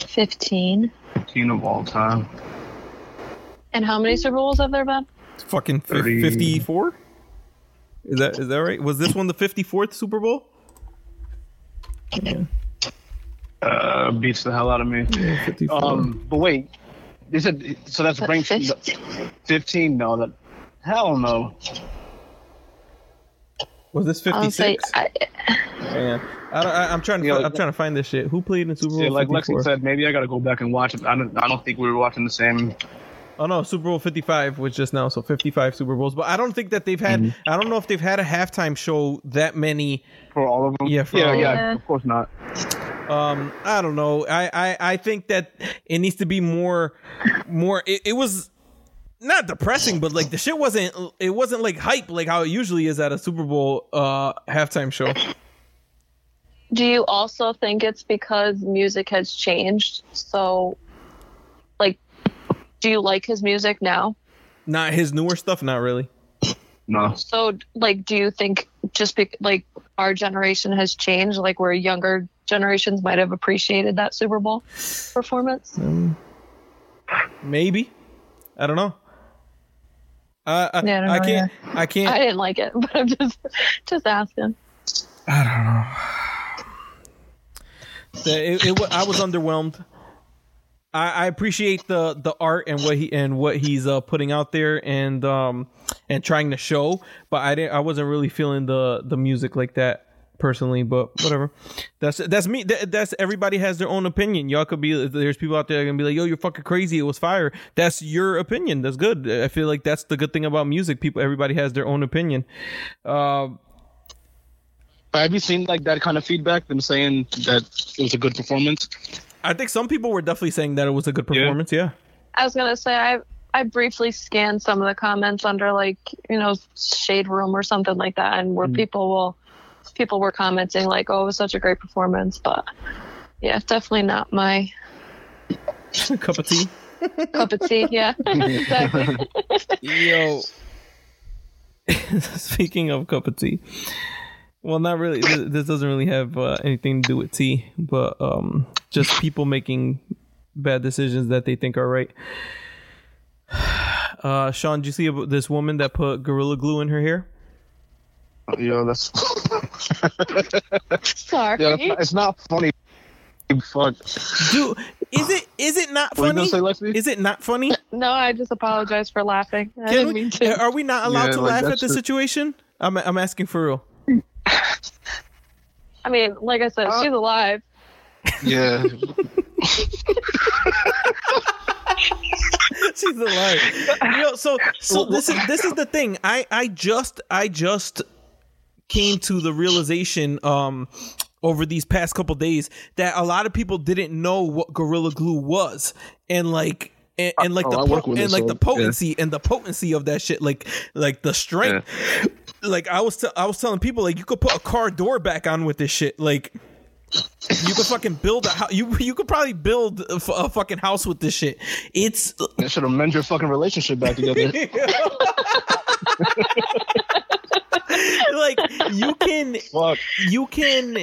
Speaker 3: Fifteen.
Speaker 2: King of all time.
Speaker 3: And how many Super Bowls have there been?
Speaker 1: Fucking fifty-four. Is that is that right? Was this one the fifty fourth Super Bowl? Yeah.
Speaker 2: Uh, beats the hell out of me.
Speaker 1: 54.
Speaker 2: Um, but wait, they said so that's
Speaker 3: But
Speaker 2: ranked
Speaker 3: 15?
Speaker 2: fifteen. No, that hell no.
Speaker 1: Was this
Speaker 3: I'll
Speaker 1: fifty
Speaker 3: say
Speaker 1: six?
Speaker 3: I,
Speaker 1: Man, I don't, I, I'm trying to
Speaker 2: Yeah,
Speaker 1: fi-
Speaker 2: like-
Speaker 1: I'm trying to find this shit. Who played in Super Bowl?
Speaker 2: Yeah, like
Speaker 1: 54?
Speaker 2: Lexi said, maybe I gotta go back and watch it. I don't. I don't think we were watching the same.
Speaker 1: Oh no, Super Bowl 55 was just now, so 55 Super Bowls. But I don't think that they've had.
Speaker 2: Mm-hmm.
Speaker 1: I don't know if they've had a halftime show that many.
Speaker 2: For all of them?
Speaker 1: Yeah, for
Speaker 2: yeah,
Speaker 1: all of
Speaker 2: yeah.
Speaker 3: them.
Speaker 2: Of course not.
Speaker 1: Um, I don't know. I I, I think that it needs to be more, more. It, it was not depressing, but like the shit wasn't. It wasn't like hype like how it usually is at a Super Bowl uh halftime show.
Speaker 3: do you also think it's because music has changed? So, like, do you like his music now?
Speaker 1: Not his newer stuff. Not really.
Speaker 2: No.
Speaker 3: So, like, do you think just be- like our generation has changed, like where younger generations might have appreciated that Super Bowl performance?
Speaker 1: Maybe. I don't know. Uh, I,
Speaker 3: Yeah, I
Speaker 1: I can't. I can't.
Speaker 3: I didn't like it, but I'm just just asking.
Speaker 1: I don't know. It, it, I was underwhelmed. I, I appreciate the the art and what he and what he's uh, putting out there and um and trying to show, but I didn't. I wasn't really feeling the the music like that personally. But whatever. That's that's me. That, that's everybody has their own opinion. Y'all could be there's people out there that are gonna be like, yo, you're fucking crazy. It was fire. That's your opinion. That's good. I feel like that's the good thing about music. People, everybody has their own opinion. Uh,
Speaker 2: Have you seen like that kind of feedback? Them saying that it was a good performance.
Speaker 1: I think some people were definitely saying that it was a good performance. yeah.
Speaker 3: I was gonna say I I briefly scanned some of the comments under like you know shade room or something like that, and where people will people were commenting like, "Oh, it was such a great performance," but yeah, definitely not my
Speaker 1: cup of tea.
Speaker 3: cup of tea. Yeah, exactly.
Speaker 1: Yo. Speaking of cup of tea. Well, not really. This, this doesn't really have uh, anything to do with tea, but um, just people making bad decisions that they think are right. Uh, Sean, did you see this woman that put gorilla glue in her hair?
Speaker 2: Yo, that's
Speaker 3: Sorry.
Speaker 2: yeah, it's not, it's not funny. Fuck.
Speaker 1: Dude, is it is it not
Speaker 2: What you
Speaker 1: funny?
Speaker 2: say, Lexi?
Speaker 1: Is it not funny?
Speaker 3: No, I just apologize for laughing. I
Speaker 1: Can
Speaker 3: didn't
Speaker 1: we,
Speaker 3: mean to.
Speaker 1: are we not allowed
Speaker 2: Yeah,
Speaker 1: to
Speaker 2: like,
Speaker 1: laugh at the
Speaker 2: the-
Speaker 1: situation? I'm I'm asking for real.
Speaker 3: I mean, like I said, she's alive.
Speaker 2: Yeah.
Speaker 1: She's alive. Yo, so so this is this is the thing. I I just I just came to the realization um over these past couple days that a lot of people didn't know what gorilla glue was and like and, and like
Speaker 2: Oh,
Speaker 1: the po- and like the potency and the potency of that shit like like the strength like I was t- I was telling people like you could put a car door back on with this shit like you could fucking build a house. You you could probably build a, f- a fucking house with this shit. It's
Speaker 2: That should have mend your fucking relationship back together.
Speaker 1: like you can
Speaker 2: Fuck.
Speaker 1: you can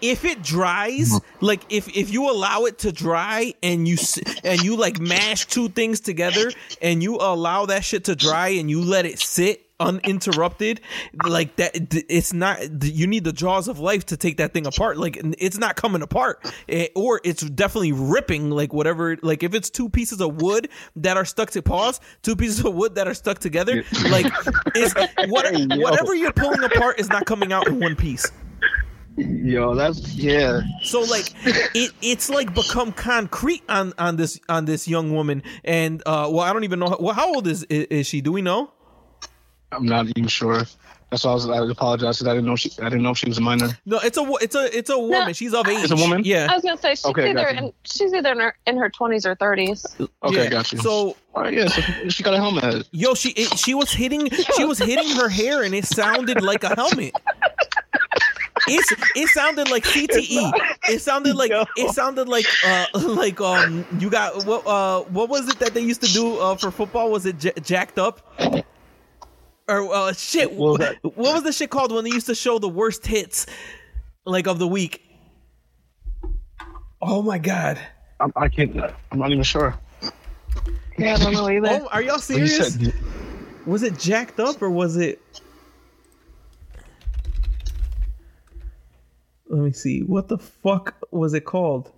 Speaker 1: if it dries like if if you allow it to dry and you and you like mash two things together and you allow that shit to dry and you let it sit uninterrupted like that it's not you need the jaws of life to take that thing apart. Like it's not coming apart. Eh, or it's definitely ripping like whatever like if it's two pieces of wood that are stuck to pause two pieces of wood that are stuck together like it's what, whatever you're pulling apart is not coming out in one piece.
Speaker 2: Yo, that's yeah.
Speaker 1: so like it it's like become concrete on on this on this young woman. And uh well i don't even know how, well how old is, is she? Do we know
Speaker 2: I'm not even sure. That's why I was. I apologize. 'cause I didn't know she. I didn't know if she was a minor.
Speaker 1: no it's a it's a it's a woman she's of age
Speaker 2: It's a woman?
Speaker 1: yeah
Speaker 3: I was gonna say she's
Speaker 2: Okay,
Speaker 3: either in, she's either in her in her twenties or thirties.
Speaker 2: Okay,
Speaker 1: yeah.
Speaker 2: got you.
Speaker 1: so
Speaker 2: all right, yeah. So she got a helmet.
Speaker 1: yo she it, she was hitting she was hitting her hair and it sounded like a helmet it's it sounded like CTE. It sounded like
Speaker 2: Yo.
Speaker 1: it sounded like uh like um you got what uh what was it that they used to do uh for football was it j- jacked up or uh shit
Speaker 2: What was
Speaker 1: what was the shit called when they used to show the worst hits like of the week oh my god
Speaker 2: I'm, I can't. I'm not even sure.
Speaker 3: Yeah, I don't know either.
Speaker 1: oh are y'all serious
Speaker 2: said
Speaker 1: was it jacked up or was it let me see what the fuck was it called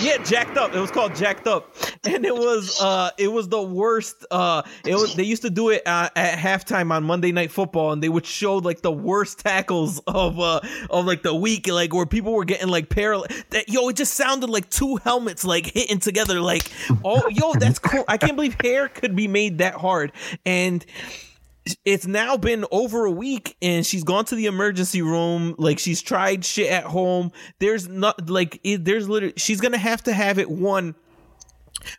Speaker 1: yeah jacked up. It was called jacked up. And it was uh it was the worst uh it was they used to do it uh, at halftime on monday night football and they would show like the worst tackles of uh of like the week like where people were getting like paralyzed that yo it just sounded like two helmets like hitting together like oh yo that's cool. I can't believe hair could be made that hard. And it's now been over a week and she's gone to the emergency room. Like she's tried shit at home. There's not like it, there's literally she's gonna have to have it one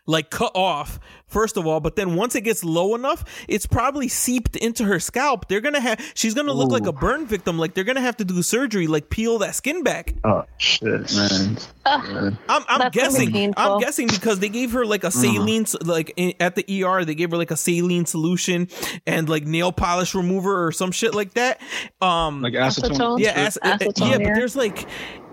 Speaker 1: like cut off first of all but then once it gets low enough it's probably seeped into her scalp they're gonna have she's gonna look like a burn victim like they're gonna have to do surgery like peel that skin back
Speaker 2: Oh shit, man.
Speaker 3: Ugh.
Speaker 1: I'm, I'm
Speaker 3: That's gonna be
Speaker 1: guessing. I'm guessing because they gave her like a saline, s- like in, at the ER, they gave her like a saline solution and like nail polish remover or some shit like that. Um,
Speaker 2: Like acetone.
Speaker 3: Acetone?
Speaker 1: yeah, as,
Speaker 3: Acetone,
Speaker 1: yeah, but there's like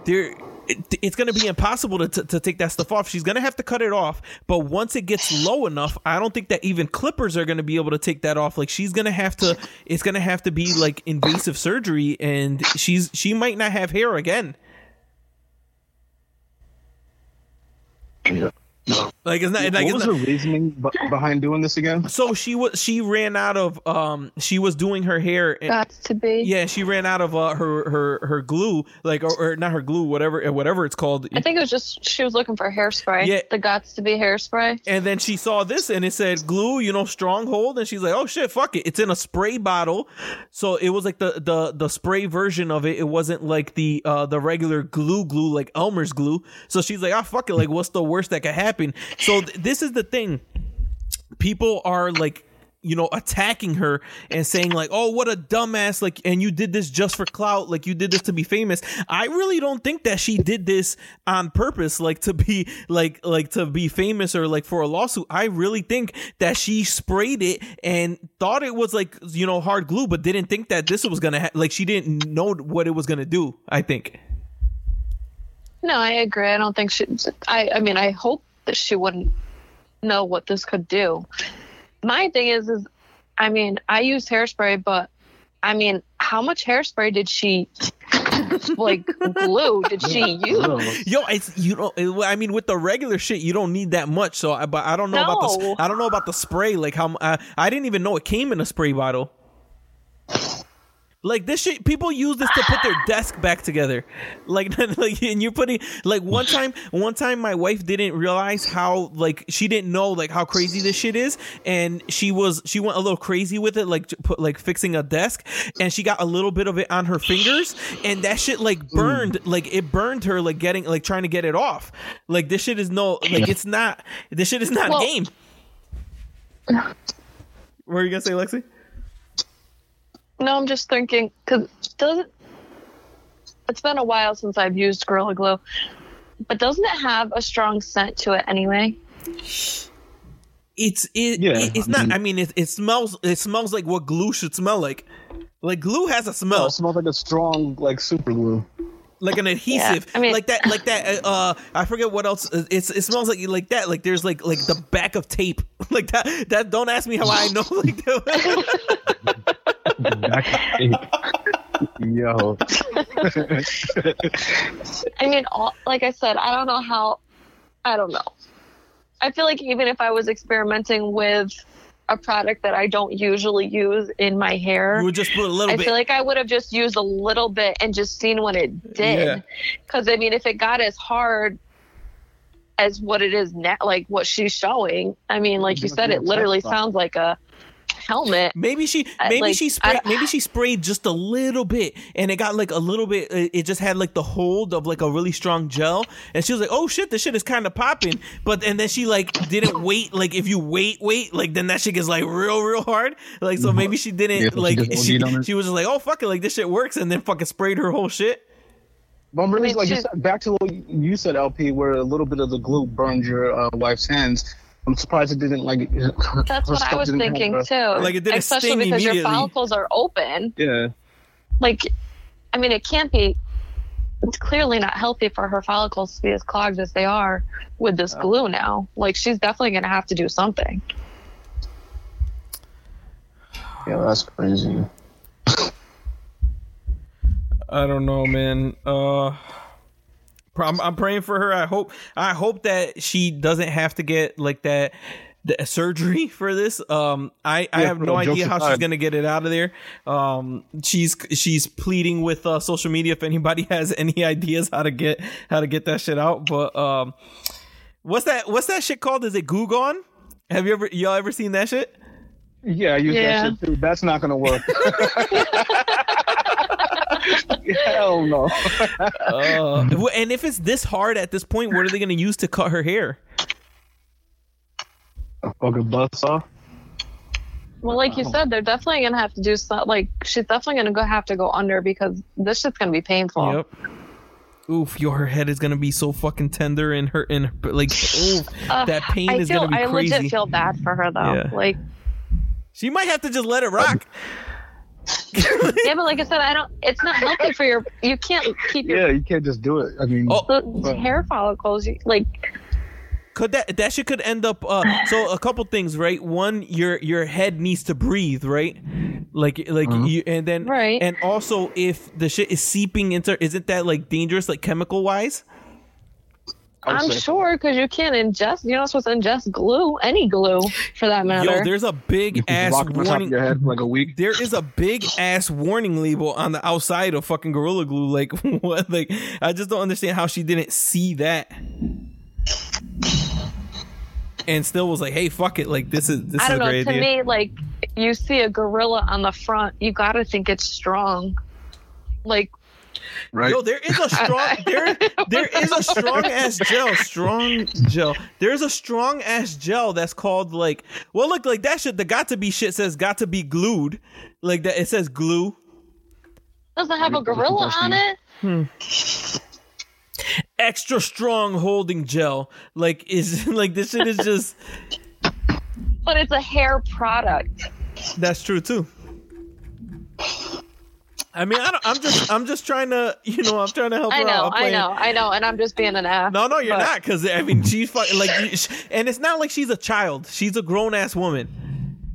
Speaker 1: there. It, it's gonna be impossible to, to, to take that stuff off. She's gonna have to cut it off. But once it gets low enough, I don't think that even clippers are gonna be able to take that off. Like she's gonna have to. It's gonna have to be like invasive surgery, and she's she might not have hair again.
Speaker 2: Yeah. No.
Speaker 1: Like it's not. Like
Speaker 2: what
Speaker 1: it's
Speaker 2: was
Speaker 1: not,
Speaker 2: her reasoning b- behind doing this again?
Speaker 1: So she was she ran out of um she was doing her hair and,
Speaker 3: Got to be.
Speaker 1: yeah she ran out of uh, her her her glue like or, or not her glue whatever whatever it's called
Speaker 3: I think it was just she was looking for hairspray.
Speaker 1: Yeah.
Speaker 3: The Gots to be hairspray.
Speaker 1: and then she saw this and it said glue you know stronghold and she's like oh shit fuck it it's in a spray bottle so it was like the the the spray version of it it wasn't like the uh the regular glue glue like Elmer's glue so she's like oh fuck it like what's the worst that could happen so th- this is the thing people are like you know attacking her and saying like oh what a dumbass like and you did this just for clout like you did this to be famous i really don't think that she did this on purpose like to be like like to be famous or like for a lawsuit i really think that she sprayed it and thought it was like you know hard glue but didn't think that this was gonna ha- like she didn't know what it was gonna do i think
Speaker 3: No, I agree. I don't think she. I. I mean, I hope that she wouldn't know what this could do. My thing is, is, I mean, I use hairspray, but I mean, how much hairspray did she like glue? Did she use?
Speaker 1: Yo, it's you know. I mean, with the regular shit, you don't need that much. So, I- but I don't know about the. I don't know about the spray. Like how I, I didn't even know it came in a spray bottle. Like this shit, people use this to put their desk back together. Like, like, and you're putting like one time, one time, my wife didn't realize how like she didn't know like how crazy this shit is, and she was she went a little crazy with it, like put like fixing a desk, and she got a little bit of it on her fingers, and that shit like mm. burned, like it burned her, like getting like trying to get it off. Like this shit is no, like it's not. This shit is not
Speaker 3: Well-
Speaker 1: game. What are you gonna say, Lexi?
Speaker 3: No, I'm just thinking because doesn't. It's been a while since I've used Gorilla Glue, but doesn't it have a strong scent to it anyway?
Speaker 1: it's it,
Speaker 2: Yeah,
Speaker 1: it- it's
Speaker 2: I
Speaker 1: not.
Speaker 2: mean-
Speaker 1: I mean, it, it smells. It smells like what glue should smell like. Like glue has a
Speaker 2: Oh,
Speaker 1: smell,
Speaker 2: it smells like a strong like super glue.
Speaker 1: like an adhesive,
Speaker 3: I mean-
Speaker 1: like that, like that. Uh, I forget what else. uh, It's it smells like like that. Like there's like like the back of tape, like that. That don't ask me how I know. Like that.
Speaker 2: Yo.
Speaker 3: I mean, all, like I said, I don't know how. I don't know. I feel like even if I was experimenting with a product that I don't usually use in my hair,
Speaker 1: you would just put a little
Speaker 3: I
Speaker 1: bit.
Speaker 3: feel like I would have just used a little bit and just seen what it
Speaker 1: Yeah.
Speaker 3: did. Because I mean, if it got as hard as what it is now, like what she's showing, I mean, like you said, it literally sounds like a helmet.
Speaker 1: Maybe she maybe
Speaker 3: like,
Speaker 1: she sprayed
Speaker 3: don't-
Speaker 1: maybe she sprayed just a little bit and it got like a little bit it it just had like the hold of like a really strong gel and she was like oh shit this shit is kind of popping but and then she like didn't wait like if you wait wait like then that shit gets like real real hard like so maybe she didn't
Speaker 2: Yeah, so she
Speaker 1: like
Speaker 2: just
Speaker 1: she,
Speaker 2: OD'd on it.
Speaker 1: she was just like oh fuck it like this shit works and then fucking sprayed her whole shit
Speaker 2: But I'm really
Speaker 3: mean,
Speaker 2: like you
Speaker 3: she's-
Speaker 2: said, back to what you said, LP, where a little bit of the glue burned your uh, wife's hands. I'm surprised it didn't like.
Speaker 3: That's what I was thinking too.
Speaker 1: Like, it didn't
Speaker 3: especially
Speaker 1: sting
Speaker 3: because your follicles are open.
Speaker 2: Yeah.
Speaker 3: Like, I mean, it can't be. It's clearly not healthy for her follicles to be as clogged as they are with this glue now. Like, she's definitely going to have to do something.
Speaker 2: Yeah, that's crazy.
Speaker 1: I don't know, man. Uh, pr- I'm, I'm praying for her. I hope I hope that she doesn't have to get like that the surgery for this. Um, I I have no idea
Speaker 2: jokes
Speaker 1: how she's gonna get it out of there. Um, she's she's pleading with uh, social media if anybody has any ideas how to get how to get that shit out. But um, what's that? What's that shit called? Is it Goo Gone? Have you ever y'all ever seen that shit?
Speaker 2: Yeah, I use
Speaker 3: Yeah.
Speaker 2: that shit too. That's not gonna work. Hell no.
Speaker 1: Uh, and if it's this hard at this point, what are they gonna use to cut her hair?
Speaker 2: A fucking buzz saw.
Speaker 3: Well, like you said, they're definitely going to have to do something. Like, she's definitely going to go have to go under because this shit's going to be painful.
Speaker 1: Yep. Oof, yo, her head is gonna be so fucking tender and her and her, like, oof,
Speaker 3: Uh,
Speaker 1: that pain
Speaker 3: I
Speaker 1: is
Speaker 3: feel,
Speaker 1: gonna be
Speaker 3: I
Speaker 1: crazy.
Speaker 3: legit feel bad for her though.
Speaker 1: Yeah.
Speaker 3: Like,
Speaker 1: she might have to just let it rock.
Speaker 3: yeah, but like I said, I don't. It's not healthy for your. You can't keep your
Speaker 2: Yeah, you can't just do it. I mean,
Speaker 1: Oh,
Speaker 3: the hair follicles. Like,
Speaker 1: could that that shit could end up? Uh, so a couple things, right? One, your your head needs to breathe, right? Like like you, and then
Speaker 3: Right.
Speaker 1: and also if the shit is seeping into, isn't that like dangerous, like chemical wise?
Speaker 2: I would
Speaker 3: I'm
Speaker 2: say-
Speaker 3: sure because you can't ingest. You're not supposed to ingest glue, any glue for that matter.
Speaker 1: Yo, there's a big ass
Speaker 2: rock it on top of
Speaker 1: warning.
Speaker 2: your head like a week.
Speaker 1: there is a big ass warning label on the outside of fucking gorilla glue like what like i just don't understand how she didn't see that and still was like hey fuck it like this is this
Speaker 3: I
Speaker 1: is
Speaker 3: don't
Speaker 1: a
Speaker 3: know.
Speaker 1: great
Speaker 3: To
Speaker 1: idea
Speaker 3: me, like you see a gorilla on the front, you got to think it's strong. Like,
Speaker 2: Right.
Speaker 1: Yo, there is a strong there there is a strong ass gel, strong gel. There's a strong ass gel that's called like well look like that shit the got to be shit says got to be glued. Like that it says glue.
Speaker 3: doesn't have a gorilla on it. Hmm.
Speaker 1: extra strong holding gel. Like is like this shit is just
Speaker 3: But it's a hair product.
Speaker 1: that's true too. I mean, I don't, I'm just I'm just trying to you know I'm trying to help
Speaker 3: I
Speaker 1: her
Speaker 3: know,
Speaker 1: out.
Speaker 3: I know, I know, and I'm just being an ass.
Speaker 1: No, no, you're
Speaker 3: but-
Speaker 1: not because I mean she's fucking like, and it's not like she's a child. She's a grown ass woman.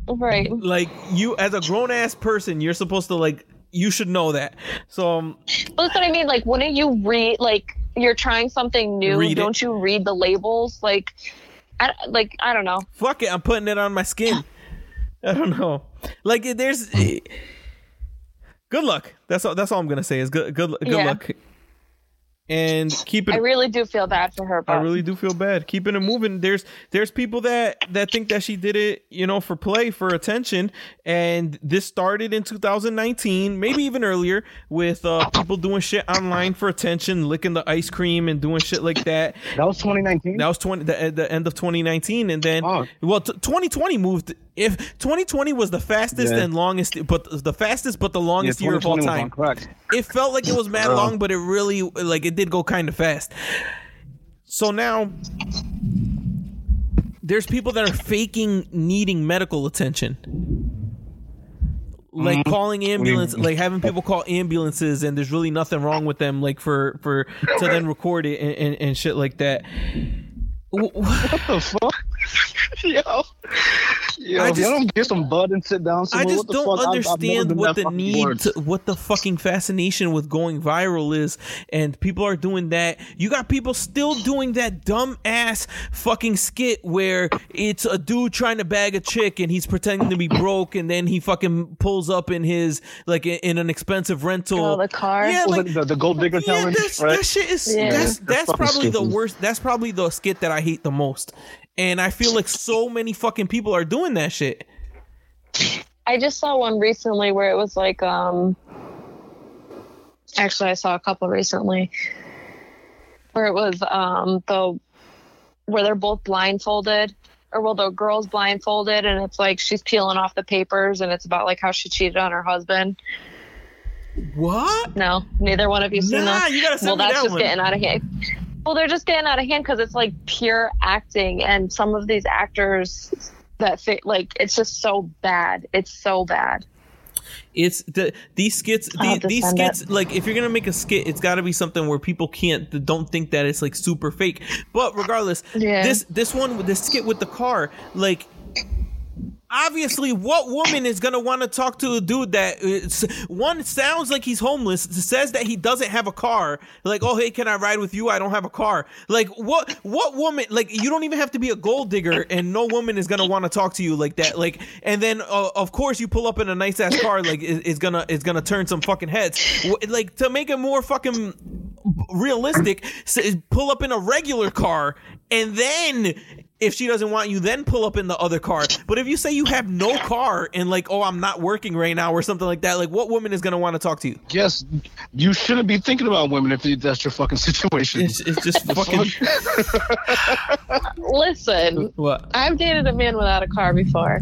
Speaker 3: Right.
Speaker 1: Like you, as a grown ass person, you're supposed to like you should know that. So um,
Speaker 3: But that's what I mean. Like, wouldn't you read? Like, you're trying something new. Don't you read the labels? Like, I like I don't know.
Speaker 1: fuck it, I'm putting it on my skin. I don't know. Like there's good luck. That's all. That's all I'm gonna say is good. Good. Good
Speaker 3: Yeah.
Speaker 1: luck. And keep it.
Speaker 3: I really do feel bad for her. But
Speaker 1: I really do feel bad keeping it moving. There's there's people that that think that she did it, you know, for play, for attention, and this started in 2019, maybe even earlier, with uh, people doing shit online for attention, licking the ice cream and doing shit like that.
Speaker 2: That was 2019.
Speaker 1: That was 20 the, the end of 2019, and then
Speaker 2: Oh.
Speaker 1: well, t- 2020 moved. If 2020 was the fastest
Speaker 2: Yeah.
Speaker 1: and longest, but the fastest but the
Speaker 2: yeah,
Speaker 1: longest year of all
Speaker 2: 2020 was on
Speaker 1: time it felt like it was mad long, but it really like it did go kind of fast. So now there's people that are faking needing medical attention. Like mm-hmm. calling ambulance, like having people call ambulances, and there's really nothing wrong with them, like for for to then record it and, and, and shit like that.
Speaker 2: What the fuck? Yo. Yo,
Speaker 1: I just-
Speaker 2: don't get some bud and sit down
Speaker 1: I just don't
Speaker 2: fuck? I've- I've
Speaker 1: understand what the
Speaker 2: fucking
Speaker 1: need, to, what the fucking fascination with going viral is, and people are doing that. You got people still doing that dumb ass fucking skit where it's a dude trying to bag a chick and he's pretending to be broke, and then he fucking pulls up in his like in, in an expensive rental.
Speaker 3: Oh, the car.
Speaker 1: Yeah, like
Speaker 2: the, the gold digger
Speaker 1: yeah,
Speaker 2: challenge,
Speaker 1: that's,
Speaker 2: right?
Speaker 1: that shit is
Speaker 3: Yeah.
Speaker 1: that's
Speaker 2: They're
Speaker 1: that's
Speaker 2: fucking
Speaker 1: probably the worst. That's probably the skit that I hate the most. And I feel like so many fucking people are doing that shit.
Speaker 3: I just saw one recently where it was like, um, actually, I saw a couple recently where it was um the where they're both blindfolded, or well, the girl's blindfolded, and it's like she's peeling off the papers, and it's about like how she cheated on her husband.
Speaker 1: What?
Speaker 3: No, neither one of you seen
Speaker 1: Nah,
Speaker 3: that.
Speaker 1: you gotta send
Speaker 3: well, that's
Speaker 1: that
Speaker 3: just
Speaker 1: one.
Speaker 3: getting out of hand. Well, they're just getting out of hand because it's like pure acting, and some of these actors that fit like it's just so bad. It's so bad.
Speaker 1: It's the these skits. The, these skits, like if you're gonna make a skit, it's got to be something where people can't don't think that it's like super fake. But regardless,
Speaker 3: Yeah.
Speaker 1: this this one, this skit with the car, like. Obviously, what woman is gonna want to talk to a dude that one sounds like he's homeless, says that he doesn't have a car, like, oh hey, can I ride with you? I don't have a car. Like, what what woman? Like, you don't even have to be a gold digger, and no woman is gonna want to talk to you like that. Like, and then uh, of course you pull up in a nice ass car, like it- it's gonna it's gonna turn some fucking heads. Like to make it more fucking realistic, pull up in a regular car, and then if she doesn't want you, then pull up in the other car. But if you say you have no car and like, oh, I'm not working right now or something like that, like what woman is gonna want to talk to you?
Speaker 2: Yes, you shouldn't be thinking about women if that's your fucking situation.
Speaker 1: It's, it's just fucking
Speaker 3: Listen,
Speaker 1: what?
Speaker 3: I've dated a man without a car before.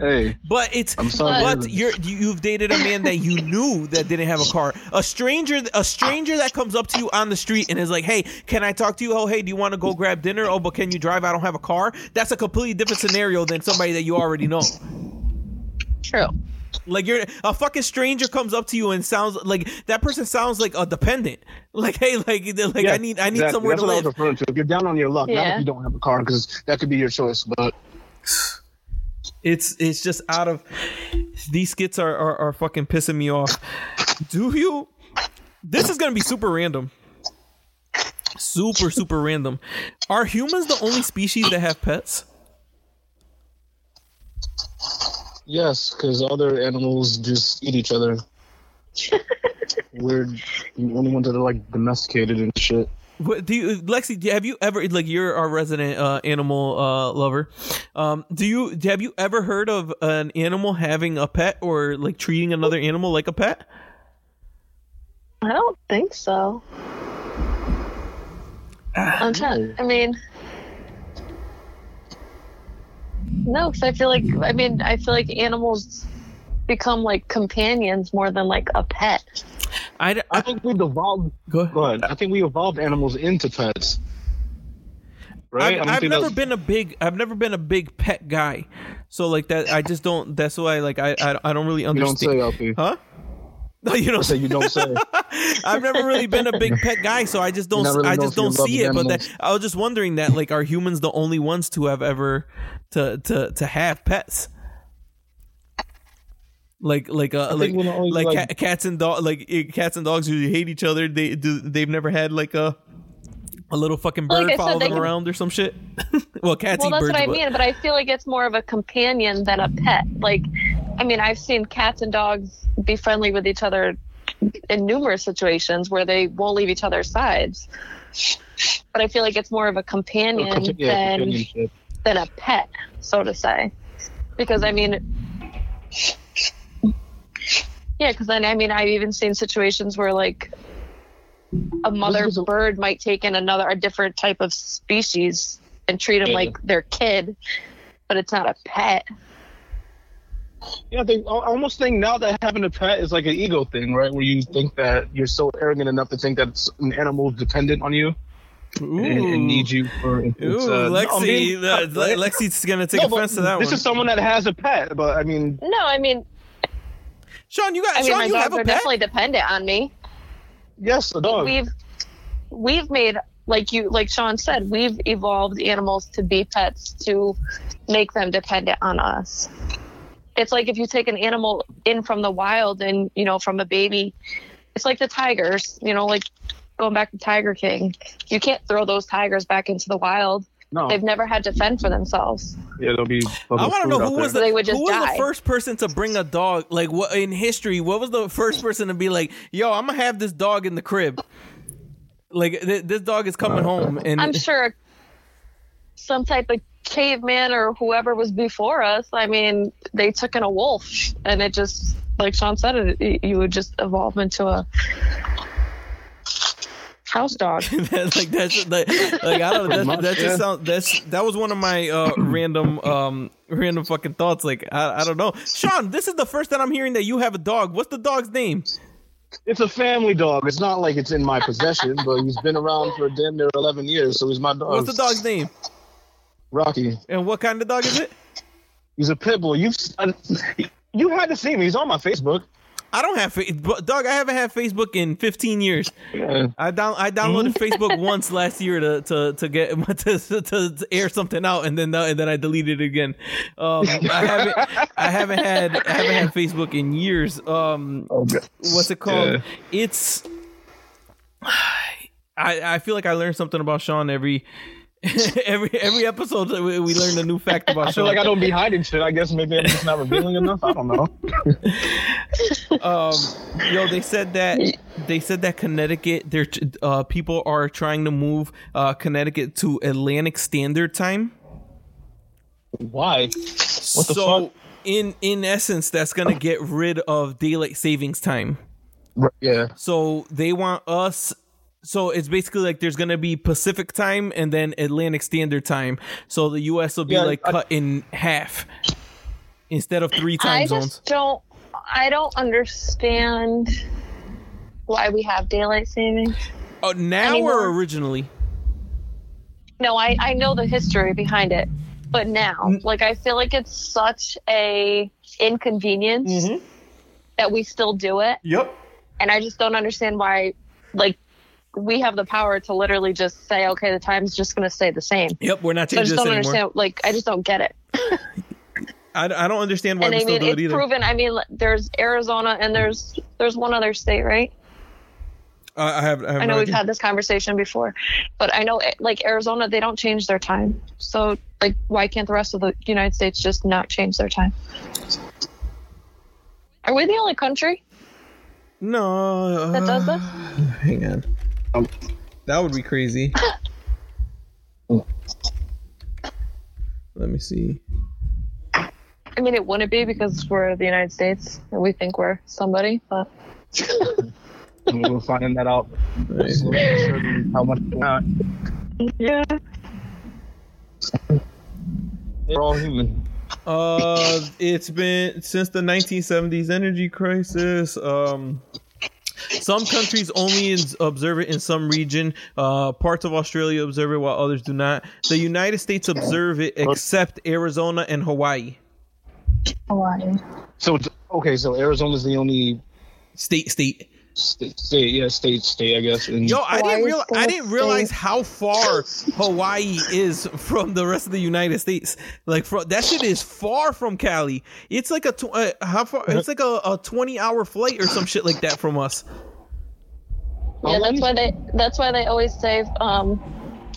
Speaker 2: hey,
Speaker 1: But it's
Speaker 2: I'm sorry,
Speaker 1: but
Speaker 2: but-
Speaker 1: you're you've dated a man that you knew that didn't have a car. A stranger a stranger that comes up to you on the street and is like, "Hey, can I talk to you? Oh, hey, do you want to go grab dinner? Oh, but can you drive? I don't have a car." That's a completely different scenario than somebody that you already know.
Speaker 3: True.
Speaker 1: Like you're a fucking stranger comes up to you and sounds like that person sounds like a dependent. Like, hey, like like I need I need
Speaker 2: exactly.
Speaker 1: somewhere
Speaker 2: That's
Speaker 1: to
Speaker 2: what I
Speaker 1: live.
Speaker 2: was referring to. If you're down on your luck, not
Speaker 3: Yeah.
Speaker 2: if you don't have a car, because that could be your choice. But
Speaker 1: It's it's just out of these skits are, are are fucking pissing me off. Do you? This is gonna be super random. Super super random. Are humans the only species that have pets?
Speaker 2: yes, because other animals just eat each other. We're the only ones that are like domesticated and shit.
Speaker 1: What do you, Lexi? do- Have you ever like you're our resident uh, animal uh, lover? Um, do you have you ever heard of an animal having a pet or like treating another animal like a pet?
Speaker 3: I don't think so. I'm trying. I mean, no, because I feel like I mean I feel like animals become like companions more than like a pet.
Speaker 1: I,
Speaker 2: I think we've evolved.
Speaker 1: go ahead.
Speaker 2: Go ahead. I think we evolved animals into pets. Right? I
Speaker 1: I've, I've never
Speaker 2: that's-
Speaker 1: been a big I've never been a big pet guy, so like that I just don't. That's why like I I, I don't really understand.
Speaker 2: You don't
Speaker 1: understand.
Speaker 2: say, LP.
Speaker 1: huh? No, you
Speaker 2: I
Speaker 1: don't
Speaker 2: say you don't say.
Speaker 1: I've never really been a big pet guy, so I just don't.
Speaker 2: really
Speaker 1: I just don't see it.
Speaker 2: of
Speaker 1: But that. I was just wondering that, like, are humans the only ones to have ever to to to have pets? Like like uh like
Speaker 2: think we're the only,
Speaker 1: like,
Speaker 2: like-
Speaker 1: ca- cats and dog like eh, cats and dogs usually hate each other. They do they've never had like a a little fucking bird
Speaker 3: I said,
Speaker 1: follow them
Speaker 3: can-
Speaker 1: around or some shit. well, cats
Speaker 3: Well,
Speaker 1: eat
Speaker 3: that's
Speaker 1: birds,
Speaker 3: what I
Speaker 1: but
Speaker 3: mean, but I feel like it's more of a companion than a pet. Like, I mean, I've seen cats and dogs be friendly with each other in numerous situations where they won't leave each other's sides. But I feel like it's more of a companion
Speaker 2: Yeah,
Speaker 3: than than a pet, so to say. Because I mean, yeah, because then I mean, I've even seen situations where like a mother bird might take in another, a different type of species and treat them
Speaker 2: Yeah.
Speaker 3: like their kid, but it's not a pet.
Speaker 2: Yeah, they I almost think now that having a pet is like an ego thing, right? Where you think that you're so arrogant enough to think that it's- an animal is dependent on you. and, and need you for.
Speaker 1: Ooh,
Speaker 2: uh, no, I'm
Speaker 1: Lexi,
Speaker 2: being-
Speaker 1: uh, Le- Lexi's gonna take
Speaker 2: No,
Speaker 1: offense to that
Speaker 2: this
Speaker 1: one.
Speaker 2: This is someone that has a pet, but I mean,
Speaker 3: No, I mean,
Speaker 1: Sean, you got
Speaker 3: I mean,
Speaker 1: Sean.
Speaker 3: my
Speaker 1: You have
Speaker 3: dogs
Speaker 1: a
Speaker 3: are
Speaker 1: pet.
Speaker 3: definitely dependent on me.
Speaker 2: yes, a dog.
Speaker 3: We've we've made like you like Sean said, we've evolved animals to be pets to make them dependent on us. It's like if you take an animal in from the wild and you know from a baby, it's like the tigers. You know, like going back to Tiger King, you can't throw those tigers back into the wild.
Speaker 2: no,
Speaker 3: They've never had to fend for themselves.
Speaker 2: yeah, they'll be. they'll
Speaker 1: I want to know who was the.
Speaker 3: They would just
Speaker 1: who was the first person to bring a dog like what in history. What was the first person to be like, "Yo, I'm gonna have this dog in the crib." Like th- this dog is coming uh, home, and
Speaker 3: I'm sure some type of caveman or whoever was before us. I mean, they took in a wolf, and it just, like Sean said, it, you would just evolve into a house dog.
Speaker 1: that's like that's like, like I don't know. That,
Speaker 2: much,
Speaker 1: that just
Speaker 2: yeah.
Speaker 1: sounds that's that was one of my uh, random um random fucking thoughts. Like I, I don't know, Sean. This is the first time I'm hearing that you have a dog. What's the dog's name?
Speaker 2: It's a family dog. It's not like it's in my possession, but he's been around for damn near 11 years, so he's my dog.
Speaker 1: What's the dog's name?
Speaker 2: Rocky.
Speaker 1: And what kind of dog is it?
Speaker 2: He's a pit bull. You've you had to see him. He's on my Facebook.
Speaker 1: I don't have fa- but, dog. I haven't had Facebook in 15 years.
Speaker 2: Yeah.
Speaker 1: I down I downloaded
Speaker 2: Hmm?
Speaker 1: Facebook once last year to to to get to, to, to air something out and then uh, and then I deleted it again. Um, I haven't I haven't had I haven't had Facebook in years. Um,
Speaker 2: Okay.
Speaker 1: what's it called?
Speaker 2: Yeah.
Speaker 1: It's I I feel like I learned something about Sean every every every episode. We, we learned a new fact about
Speaker 2: I feel like I don't be hiding shit. I guess maybe I'm just not revealing enough. I don't know.
Speaker 1: um yo they said that they said that connecticut their uh people are trying to move uh connecticut to atlantic standard time
Speaker 2: Why? What the
Speaker 1: so
Speaker 2: fuck?
Speaker 1: in in essence that's gonna get rid of daylight savings time
Speaker 2: Yeah.
Speaker 1: so they want us so it's basically like there's gonna be pacific time and then atlantic standard time so the us will be
Speaker 2: Yeah,
Speaker 1: like
Speaker 2: I-
Speaker 1: cut in half instead of three time
Speaker 3: I
Speaker 1: zones
Speaker 3: just don't. I don't understand why we have daylight savings.
Speaker 1: oh now
Speaker 3: anymore.
Speaker 1: or originally
Speaker 3: No, I I know the history behind it, but now,
Speaker 1: Mm.
Speaker 3: like, I feel like it's such a inconvenience
Speaker 1: Mm-hmm.
Speaker 3: that we still do it.
Speaker 1: yep
Speaker 3: and I just don't understand why, like, we have the power to literally just say, okay, the time's just going to stay the same.
Speaker 1: Yep, we're not changing
Speaker 3: I
Speaker 1: just
Speaker 3: don't
Speaker 1: anymore.
Speaker 3: understand. Like, I just don't get it.
Speaker 1: I, I don't understand why
Speaker 3: and
Speaker 1: we
Speaker 3: I
Speaker 1: still
Speaker 3: mean,
Speaker 1: do it
Speaker 3: it's
Speaker 1: either.
Speaker 3: proven. I mean, there's Arizona and there's there's one other state, right?
Speaker 1: Uh, I have. I, have
Speaker 3: I know
Speaker 1: no
Speaker 3: we've
Speaker 1: idea.
Speaker 3: had this conversation before, but I know like Arizona, they don't change their time. So, like, why can't the rest of the United States just not change their time? Are we the only country?
Speaker 1: no.
Speaker 3: That does
Speaker 1: uh,
Speaker 3: this?
Speaker 1: Hang on.
Speaker 2: Um,
Speaker 1: That would be crazy. Let me see.
Speaker 3: I mean, it wouldn't be because we're the United States and we think we're somebody, but
Speaker 2: we're finding that out. slowly How much? Uh,
Speaker 3: yeah.
Speaker 2: we're all human.
Speaker 1: Uh, it's been since the 1970s energy crisis. Um, some countries only ins- observe it in some region. Uh, parts of Australia observe it while others do not. The United States observe it except Arizona and Hawaii.
Speaker 3: Hawaii.
Speaker 2: So it's- okay, so Arizona's the only
Speaker 1: State, state.
Speaker 2: state, state yeah, state, state, I guess. And
Speaker 1: Yo, I didn't real I didn't
Speaker 3: stays-
Speaker 1: realize how far Hawaii is from the rest of the United States. Like, from, that shit is far from Cali. It's like a tw- uh, how far? It's like a, a twenty hour flight or some shit like that from us.
Speaker 3: Yeah, that's why they that's why they always say um,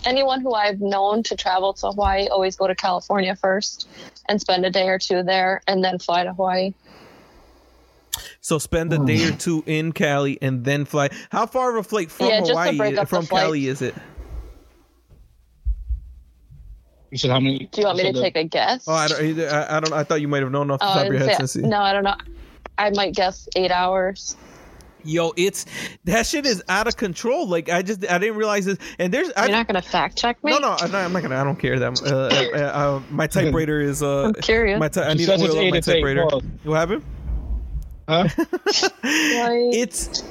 Speaker 3: anyone who I've known to travel to Hawaii always go to California first and spend a day or two there and then fly to Hawaii.
Speaker 1: So spend a day or two in Cali and then fly. How far of a flight from
Speaker 3: Yeah, just to
Speaker 1: Hawaii
Speaker 3: break up the
Speaker 1: from
Speaker 3: flight.
Speaker 1: Cali is it?
Speaker 2: you said how many?
Speaker 3: Do you want me to
Speaker 2: that-
Speaker 3: take a guess?
Speaker 1: Oh, I don't. I, I don't. I thought you might have known off the
Speaker 3: Oh,
Speaker 1: top of your head.
Speaker 3: say-
Speaker 1: Since
Speaker 3: no, I don't know. I might guess eight hours.
Speaker 1: Yo, it's that shit is out of control. Like I just I didn't realize this. And there's I,
Speaker 3: You're not gonna fact check me.
Speaker 1: No, no, I'm not, I'm not gonna. I don't care that. Uh, uh, uh, my typewriter is. Uh,
Speaker 3: I'm curious.
Speaker 1: my ty- I need to oil up my
Speaker 2: it's eight.
Speaker 1: typewriter. What happened?
Speaker 2: Huh?
Speaker 1: It's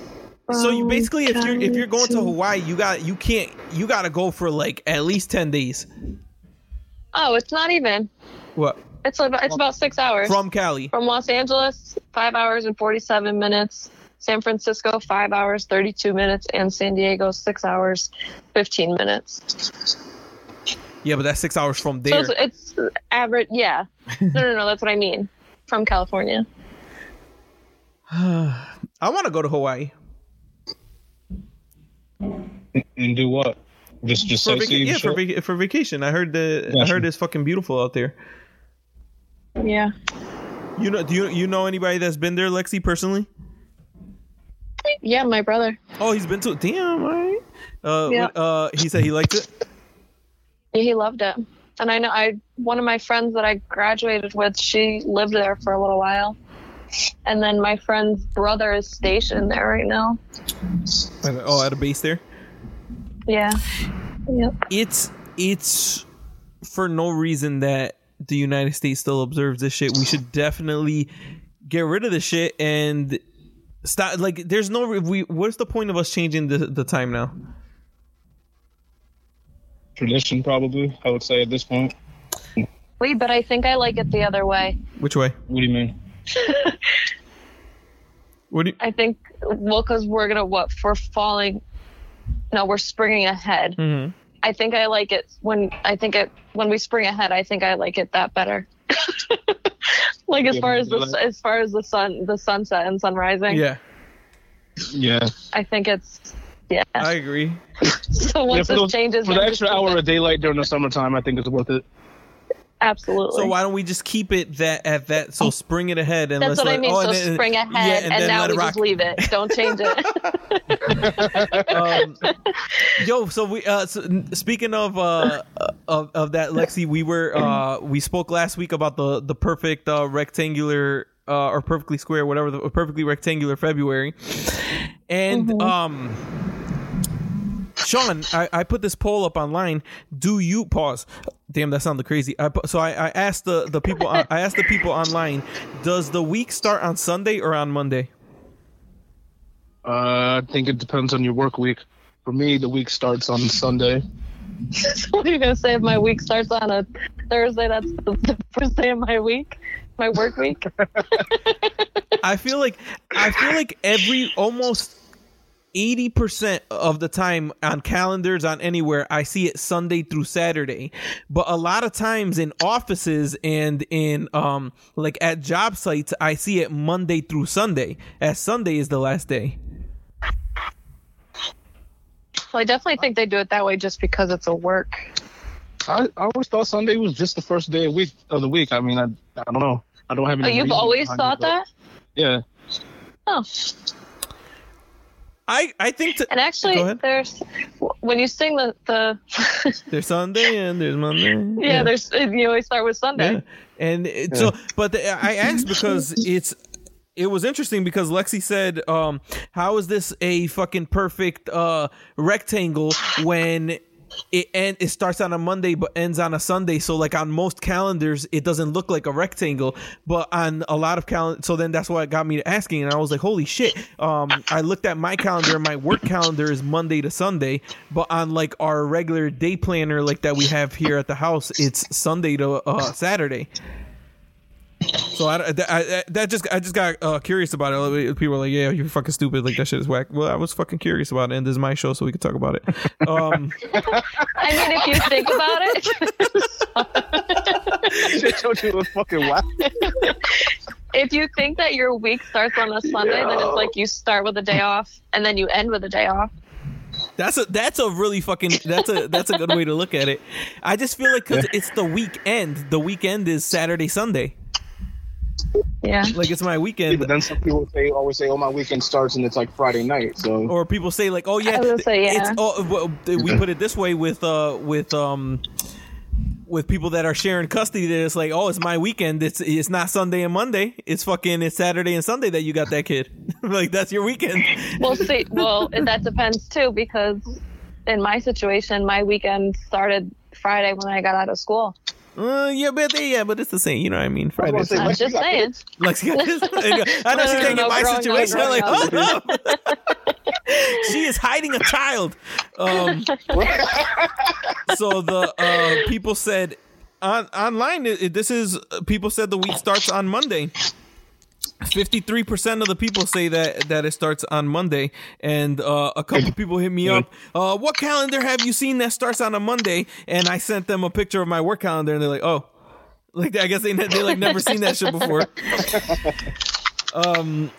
Speaker 1: So you basically, if you're if you're going to Hawaii, you got you can't you got to go for like at least ten days.
Speaker 3: Oh, it's not even.
Speaker 1: What
Speaker 3: It's about it's about six hours
Speaker 1: from Cali?
Speaker 3: from Los Angeles. Five hours and forty-seven minutes. San Francisco, five hours, thirty-two minutes, and San Diego, six hours, fifteen minutes.
Speaker 1: Yeah, but that's six hours from
Speaker 3: So
Speaker 1: there.
Speaker 3: it's, it's average. Yeah. No, no, no. That's what I mean. From California.
Speaker 1: I want to go to Hawaii
Speaker 2: And do what? Just just
Speaker 1: for
Speaker 2: sightsee
Speaker 1: vaca-
Speaker 2: and
Speaker 1: yeah for,
Speaker 2: shit?
Speaker 1: vac- for vacation. I heard the I heard it's fucking beautiful out there.
Speaker 3: Yeah.
Speaker 1: You know, do you you know anybody that's been there, Lexi, personally?
Speaker 3: Yeah, my brother.
Speaker 1: Oh, he's been to. Damn, right. Uh,
Speaker 3: Yeah.
Speaker 1: uh, he said he liked it.
Speaker 3: Yeah, he loved it. And I know I one of my friends that I graduated with, she lived there for a little while. And then my friend's brother is stationed there right now.
Speaker 1: Oh, at a base there.
Speaker 3: Yeah. Yep.
Speaker 1: It's it's for no reason that the United States still observes this shit. We should definitely get rid of this shit and stop. Like, there's no we. What's the point of us changing the the time now?
Speaker 2: Tradition, probably. I would say at this point.
Speaker 3: Wait, but I think I like it the other way.
Speaker 1: Which way?
Speaker 2: What do you mean?
Speaker 1: What do you?
Speaker 3: I think well, because we're gonna what for falling. No, we're springing ahead.
Speaker 1: Mhm.
Speaker 3: I think I like it when I think it when we spring ahead. I think I like it that better. like as
Speaker 2: Yeah,
Speaker 3: far as the
Speaker 2: like-
Speaker 3: as far as the sun the sunset and sun rising.
Speaker 1: Yeah,
Speaker 2: Yeah.
Speaker 3: I think it's yeah.
Speaker 1: I agree.
Speaker 3: so once
Speaker 2: yeah for,
Speaker 3: this
Speaker 2: those,
Speaker 3: changes,
Speaker 2: for the extra hour of daylight during the summertime, I think it's worth it.
Speaker 3: Absolutely.
Speaker 1: So why don't we just keep it that at that? So spring it ahead and
Speaker 3: That's
Speaker 1: let's
Speaker 3: what I
Speaker 1: let-
Speaker 3: mean.
Speaker 1: oh,
Speaker 3: so
Speaker 1: then-
Speaker 3: spring
Speaker 1: yeah,
Speaker 3: ahead, and, now we just leave it. Don't change it.
Speaker 1: um, yo, so we uh, so, speaking of uh of, of that, Lexi, we were uh we spoke last week about the the perfect uh, rectangular uh, or perfectly square, whatever, the perfectly rectangular February, and um. Sean, I, I put this poll up online. Do you pause? Damn, that sounded crazy. I, pu- so I, I asked the, the people I asked the people online, does the week start on Sunday or on Monday?
Speaker 2: Uh, I think it depends on your work week. For me, the week starts on Sunday.
Speaker 3: so what are you gonna say if my week starts on a Thursday? That's the, the first day of my week, my work week.
Speaker 1: I feel like I feel like every almost eighty percent of the time on calendars on anywhere I see it Sunday through Saturday. But a lot of times in offices and in um like at job sites I see it Monday through Sunday. As Sunday is the last day.
Speaker 3: Well, I definitely think they do it that way just because it's a work.
Speaker 2: I, I always thought Sunday was just the first day of week of the week. I mean, I, I don't know. I don't have
Speaker 3: Oh,
Speaker 2: any.
Speaker 3: you've always thought
Speaker 2: it,
Speaker 3: that?
Speaker 2: Yeah.
Speaker 3: Oh,
Speaker 1: I I think to,
Speaker 3: and actually, there's when you sing the the
Speaker 1: there's Sunday and there's Monday.
Speaker 3: yeah, there's you always start with Sunday.
Speaker 1: Yeah. And it, so, but the, I asked because it's it was interesting because Lexi said, um, "How is this a fucking perfect uh, rectangle when?" It and it starts on a Monday but ends on a Sunday. So like on most calendars, it doesn't look like a rectangle. But on a lot of calendars, so then that's why it got me to asking, and I was like, "Holy shit!" Um, I looked at my calendar, my work calendar is Monday to Sunday. But on like our regular day planner, like that we have here at the house, it's Sunday to uh, Saturday. So I, I, I- that just I just got uh, curious about it. People were like, "Yeah, you're fucking stupid. Like that shit is whack." Well, I was fucking curious about it, and this is my show, so we could talk about it. Um,
Speaker 3: I mean, if you think about it,
Speaker 2: Shit told you it was fucking whack.
Speaker 3: if you think that your week starts on a Sunday, then it's like you start with a day off and then you end with a day off.
Speaker 1: that's a that's a really fucking that's a that's a good way to look at it. I just feel like because it's the weekend. The weekend is Saturday, Sunday.
Speaker 3: Yeah.
Speaker 1: Like it's my weekend.
Speaker 2: But then some people say always say, "Oh, my weekend starts," and it's like Friday night. So
Speaker 1: Or people say like, "Oh yeah,
Speaker 3: I was say, yeah.
Speaker 1: it's oh well, we put it this way with uh with um." With people that are sharing custody, that it's like, oh, it's my weekend. It's it's not Sunday and Monday. It's fucking it's Saturday and Sunday that you got that kid. like that's your weekend.
Speaker 3: Well, see, well, that depends too because in my situation, my weekend started Friday when I got out of school.
Speaker 1: Uh, yeah, but yeah, but it's the same. You know what I mean? Friday.
Speaker 2: gonna say,
Speaker 3: I'm
Speaker 2: Lex, you
Speaker 3: just
Speaker 2: got
Speaker 3: saying.
Speaker 1: Like, I know she
Speaker 3: No, no,
Speaker 1: can't
Speaker 3: no,
Speaker 1: my
Speaker 3: growing
Speaker 1: situation. I'm like,
Speaker 3: growing
Speaker 1: oh no. she is hiding a child. Um, so the uh, people said on online. It, it- this is people said the week starts on Monday. Fifty-three percent of the people say that that it starts on Monday, and uh, a couple people hit me up. Uh, what calendar have you seen that starts on a Monday? And I sent them a picture of my work calendar, and they're like, "Oh, like I guess they they like never seen that shit before." Um,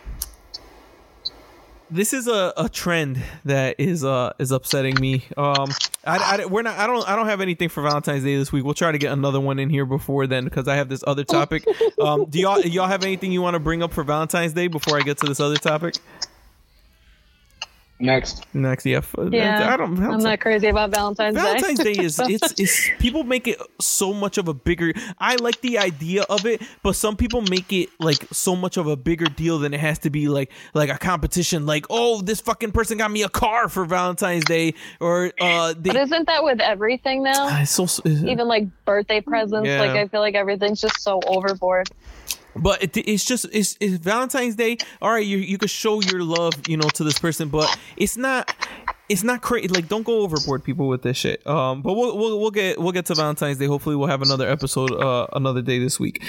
Speaker 1: this is a, a trend that is uh is upsetting me. Um, I, I we're not I don't I don't have anything for Valentine's Day this week. We'll try to get another one in here before then because I have this other topic. Um, do y'all y'all have anything you want to bring up for Valentine's Day before I get to this other topic?
Speaker 2: Next.
Speaker 1: Next, yeah,
Speaker 3: Yeah,
Speaker 1: I don't.
Speaker 3: I'm not crazy about Valentine's,
Speaker 1: Valentine's
Speaker 3: Day.
Speaker 1: Day is it's it's people make it so much of a bigger. I like the idea of it, but some people make it like so much of a bigger deal than it has to be. Like like a competition. Like oh, this fucking person got me a car for Valentine's Day, or uh, they.
Speaker 3: But isn't that with everything now?
Speaker 1: It's so,
Speaker 3: Even like birthday presents,
Speaker 1: Yeah.
Speaker 3: like I feel like everything's just so overboard.
Speaker 1: But it, it's just it's, it's Valentine's Day. All right, you you could show your love, you know, to this person, but it's not it's not crazy. Like, don't go overboard, people, with this shit. Um, but we'll we'll we'll get we'll get to Valentine's Day. Hopefully, we'll have another episode uh another day this week.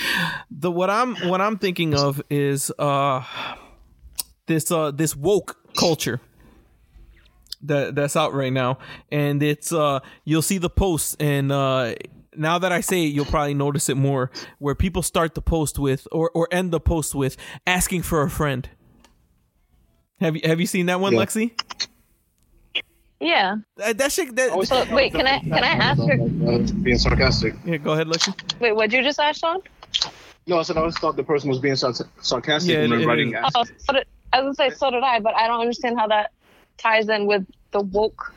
Speaker 1: The what I'm what I'm thinking of is uh this uh this woke culture that that's out right now and it's uh you'll see the posts and uh now that I say it, you'll probably notice it more where people start the post with or, or end the post with asking for a friend. Have you have you seen that one,
Speaker 2: Yeah.
Speaker 1: Lexi?
Speaker 3: Yeah.
Speaker 1: That, that shit that
Speaker 2: Always-
Speaker 3: So wait, can I can I ask her?
Speaker 2: Being sarcastic.
Speaker 1: yeah, go ahead, Lexi.
Speaker 3: Wait, what'd you just ask, Sean?
Speaker 2: No, I said I always thought the person was being sarcastic
Speaker 1: Yeah,
Speaker 2: when
Speaker 1: it-
Speaker 2: they're writing.
Speaker 1: is.
Speaker 3: Oh, so did, I was gonna say so did I, but I don't understand how that ties in with the woke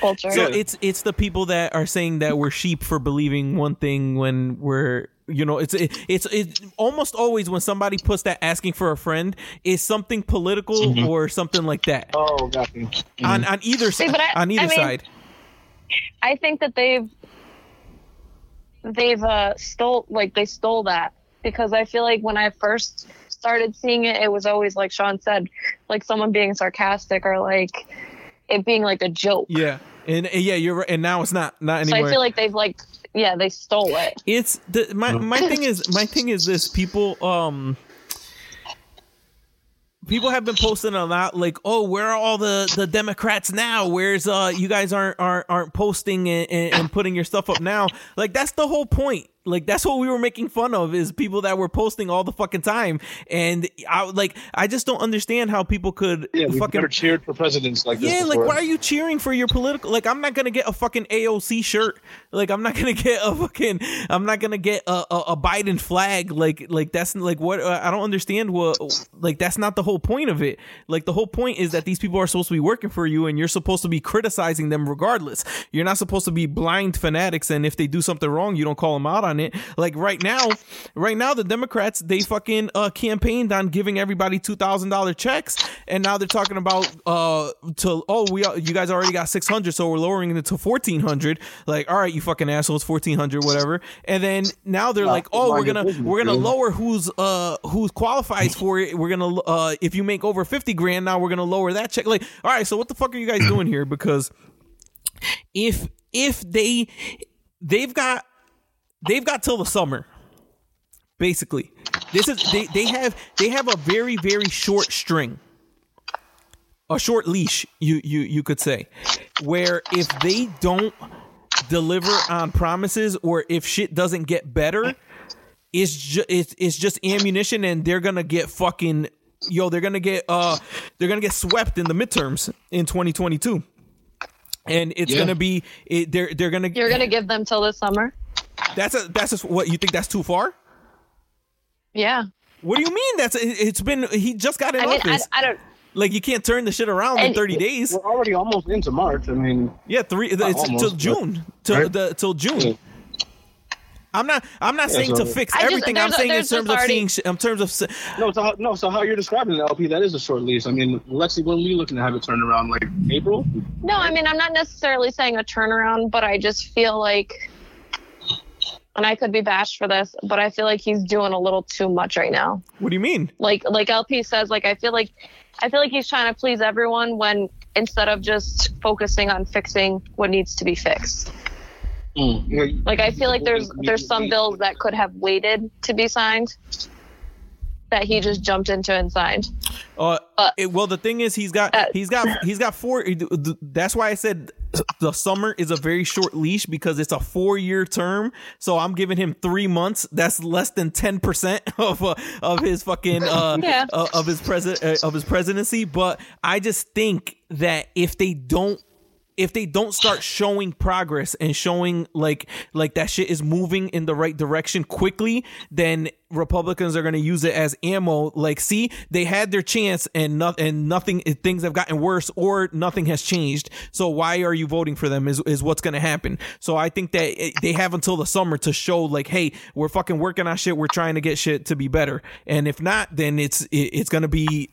Speaker 3: culture.
Speaker 1: So it's it's the people that are saying that we're sheep for believing one thing when we're you know it's it, it's it's almost always when somebody puts that asking for a friend is something political or something like that
Speaker 2: Oh, got you.
Speaker 1: on on either side on either
Speaker 3: I mean-
Speaker 1: side.
Speaker 3: I think that they've they've uh stole like they stole that because I feel like when I first started seeing it, it was always like Sean said, like someone being sarcastic or like it being like a joke.
Speaker 1: Yeah, and, and yeah, you're right. And now it's not not
Speaker 3: So. I feel like they've like yeah they stole it.
Speaker 1: it's the my my thing is my thing is this people um people have been posting a lot like oh where are all the the democrats now where's uh you guys aren't aren't, aren't posting and, and, and putting your stuff up now like that's the whole point like that's what we were making fun of is people that were posting all the fucking time and i like i just don't understand how people could
Speaker 2: Yeah, we
Speaker 1: fucking
Speaker 2: never cheered for presidents like this.
Speaker 1: yeah, like why are you cheering for your political? Like I'm not gonna get a fucking AOC shirt. Like I'm not gonna get a fucking. I'm not gonna get a, a, a Biden flag. Like like that's like what uh, I don't understand. What like that's not the whole point of it. Like the whole point is that these people are supposed to be working for you, and you're supposed to be criticizing them regardless. You're not supposed to be blind fanatics, and if they do something wrong, you don't call them out on it. Like right now, right now the Democrats they fucking uh, campaigned on giving everybody two thousand dollar checks, and now they're talking about uh to oh we you guys already got six hundred, so we're lowering it to fourteen hundred. Like all right, you fucking assholes, fourteen hundred, whatever. And then now they're like, oh, we're gonna we're gonna lower who's uh who's qualifies for it. We're gonna uh if you make over fifty grand now, we're gonna lower that check. Like all right, so what the fuck are you guys doing here? Because if if they they've got they've got till the summer basically this is they, they have they have a very very short string a short leash you you you could say where if they don't deliver on promises or if shit doesn't get better it's just it's, it's just ammunition and they're gonna get fucking yo they're gonna get uh they're gonna get swept in the midterms in 2022 and it's
Speaker 2: Yeah.
Speaker 1: gonna be it, they're they're gonna
Speaker 3: You're gonna give them till the summer?
Speaker 1: That's a that's just what you think that's too far
Speaker 3: Yeah.
Speaker 1: what do you mean that's it- it's been he just got in
Speaker 3: I mean, I,
Speaker 1: office
Speaker 3: I don't.
Speaker 1: like you can't turn the shit around in 30 days
Speaker 2: We're already almost into March. I mean,
Speaker 1: yeah three it's
Speaker 2: almost,
Speaker 1: till june till
Speaker 2: right?
Speaker 1: the till june
Speaker 2: Yeah.
Speaker 1: i'm not i'm not saying to fix
Speaker 3: I just-
Speaker 1: everything i'm
Speaker 3: there's a-
Speaker 1: saying in terms
Speaker 3: just
Speaker 1: of seeing in terms of
Speaker 2: no, so how, no. So how you're describing the LP, that is a short lease. I mean, Lexi, when are we looking to have it turned around? Like April?
Speaker 3: No, I mean, I'm not necessarily saying a turnaround, but I just feel like, and I could be bashed for this, but I feel like he's doing a little too much right now.
Speaker 1: what do you mean
Speaker 3: Like, like LP says, like I feel like, I feel like he's trying to please everyone when instead of just focusing on fixing what needs to be fixed.
Speaker 2: Mm.
Speaker 3: Like I feel like there's there's some bills that could have waited to be signed that he just jumped into and signed.
Speaker 1: Uh, it- well, the thing is, he's got
Speaker 3: Uh,
Speaker 1: he's got he's got four. That's why I said the summer is a very short leash because it's a four year term. So I'm giving him three months. That's less than ten percent of uh, of his fucking uh,
Speaker 3: Yeah.
Speaker 1: uh, of his president uh, of his presidency. But I just think that if they don't if they don't start showing progress and showing like like that shit is moving in the right direction quickly then republicans are going to use it as ammo. Like see they had their chance and not and nothing eh, things have gotten worse or nothing has changed. So why are you voting for them is, is what's going to happen. So i think that it, they have until the summer to show like hey we're fucking working on shit. We're trying to get shit to be better. And if not then it's it, it's going to be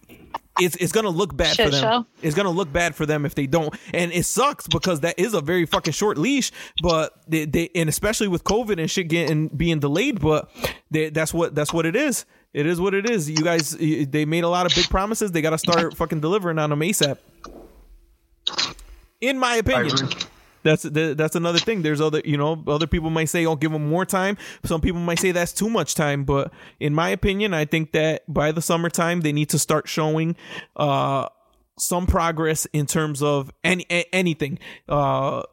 Speaker 1: it's it's gonna look bad for them.
Speaker 3: show.
Speaker 1: It's gonna look bad for them if they don't, and it sucks because that is a very fucking short leash. But they, they and especially with COVID and shit getting being delayed, but they, that's what that's what it is. It is what it is. You guys, they made a lot of big promises. They got to start fucking delivering on them ASAP. In my opinion. That's that's another thing. There's other you know other people might say, "Oh, give them more time." Some people might say that's too much time. But in my opinion, I think that by the summertime they need to start showing uh, some progress in terms of any anything. Uh,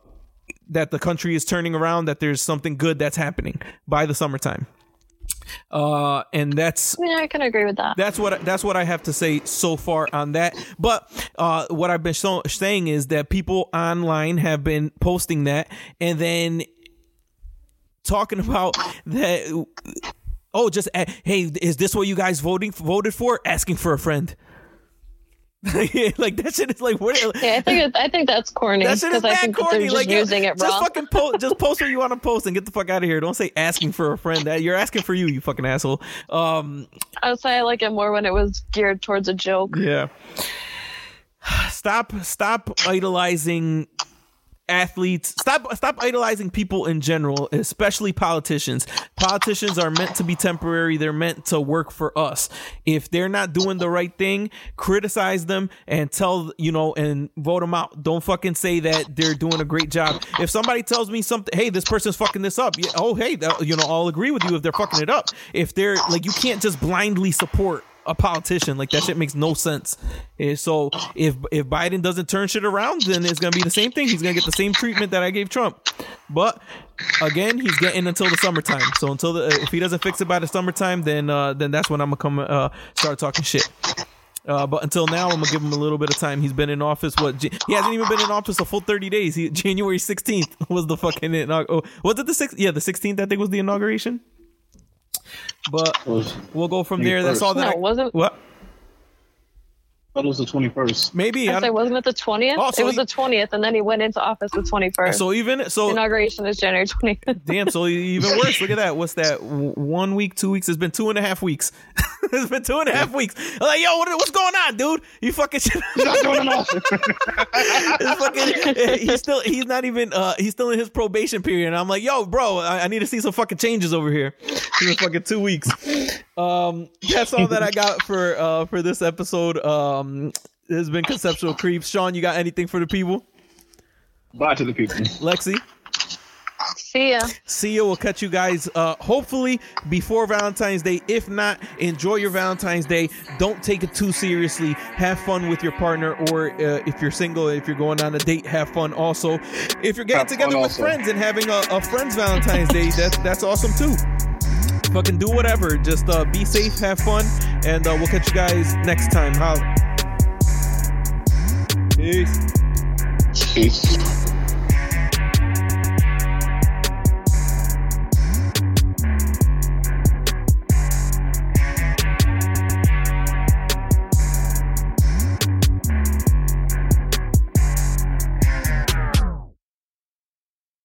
Speaker 1: that the country is turning around, that there's something good that's happening by the summertime. Uh, and that's
Speaker 3: Yeah, I can agree with that.
Speaker 1: that's what that's what I have to say so far on that. But uh, what I've been so, saying is that people online have been posting that, and then talking about that. Oh, just hey, is this what you guys voting voted for? Asking for a friend. like that shit is like what?
Speaker 3: Yeah, I think I think that's corny
Speaker 1: That shit is
Speaker 3: because I think
Speaker 1: corny.
Speaker 3: just
Speaker 1: Like
Speaker 3: using it
Speaker 1: just
Speaker 3: wrong.
Speaker 1: fucking post, just post what you want to post and get the fuck out of here. Don't say asking for a friend. That you're asking for you, you fucking asshole. Um,
Speaker 3: I would say I like it more when it was geared towards a joke.
Speaker 1: Yeah. Stop stop idolizing athletes. Stop stop idolizing people in general, especially politicians. Politicians are meant to be temporary. They're meant to work for us. If they're not doing the right thing, criticize them and tell, you know, and vote them out. Don't fucking say that they're doing a great job. If somebody tells me something, hey, this person's fucking this up. Yeah, oh, hey, you know, I'll agree with you if they're fucking it up. If they're like you can't just blindly support a politician. Like that shit makes no sense. Eh, So if if Biden doesn't turn shit around, then it's gonna be the same thing. He's gonna get the same treatment that I gave Trump. But again, he's getting until the summertime. So until the if he doesn't fix it by the summertime, then uh, then that's when I'm gonna come uh, start talking shit. Uh, but until now, I'm gonna give him a little bit of time. He's been in office. What he hasn't even been in office a full 30 days. He, January 16th was the fucking inaug- oh, was it the sixth? Yeah, the 16th I think was the inauguration. But we'll go from there. That's all that.
Speaker 3: No,
Speaker 1: I-
Speaker 3: wasn't.
Speaker 1: what?
Speaker 2: That was the 21st.
Speaker 1: Maybe. I
Speaker 3: I say, wasn't it the twentieth?
Speaker 1: Oh, so
Speaker 3: it was
Speaker 1: he-
Speaker 3: the twentieth, and then he went into office the twenty first.
Speaker 1: so even so
Speaker 3: Inauguration is January twentieth.
Speaker 1: Damn, so even worse. Look at that. What's that? One week, two weeks. It's been two and a half weeks. it's been two and a half weeks. I'm like, yo, what, what's going on, dude? You fucking shit.
Speaker 2: Not doing enough.
Speaker 1: It's fucking, he's still he's not even uh he's still in his probation period. And I'm like, yo, bro, I, I need to see some fucking changes over here. It's been fucking two weeks. Um, that's all that I got for uh for this episode. Um, it has been conceptual creeps. Sean, you got anything for the people?
Speaker 2: Bye to the people.
Speaker 1: Lexi.
Speaker 3: See ya.
Speaker 1: See ya. We'll catch you guys uh, hopefully before Valentine's Day. If not, enjoy your Valentine's Day. Don't take it too seriously. Have fun with your partner, or uh, if you're single, if you're going on a date, have fun. Also, if you're getting
Speaker 2: Have
Speaker 1: together with
Speaker 2: also.
Speaker 1: friends and having a, a friend's Valentine's Day, that's that's awesome too. Fucking do whatever. Just uh, be safe, have fun, and uh, we'll catch you guys next time. Holla. Peace.
Speaker 2: Peace.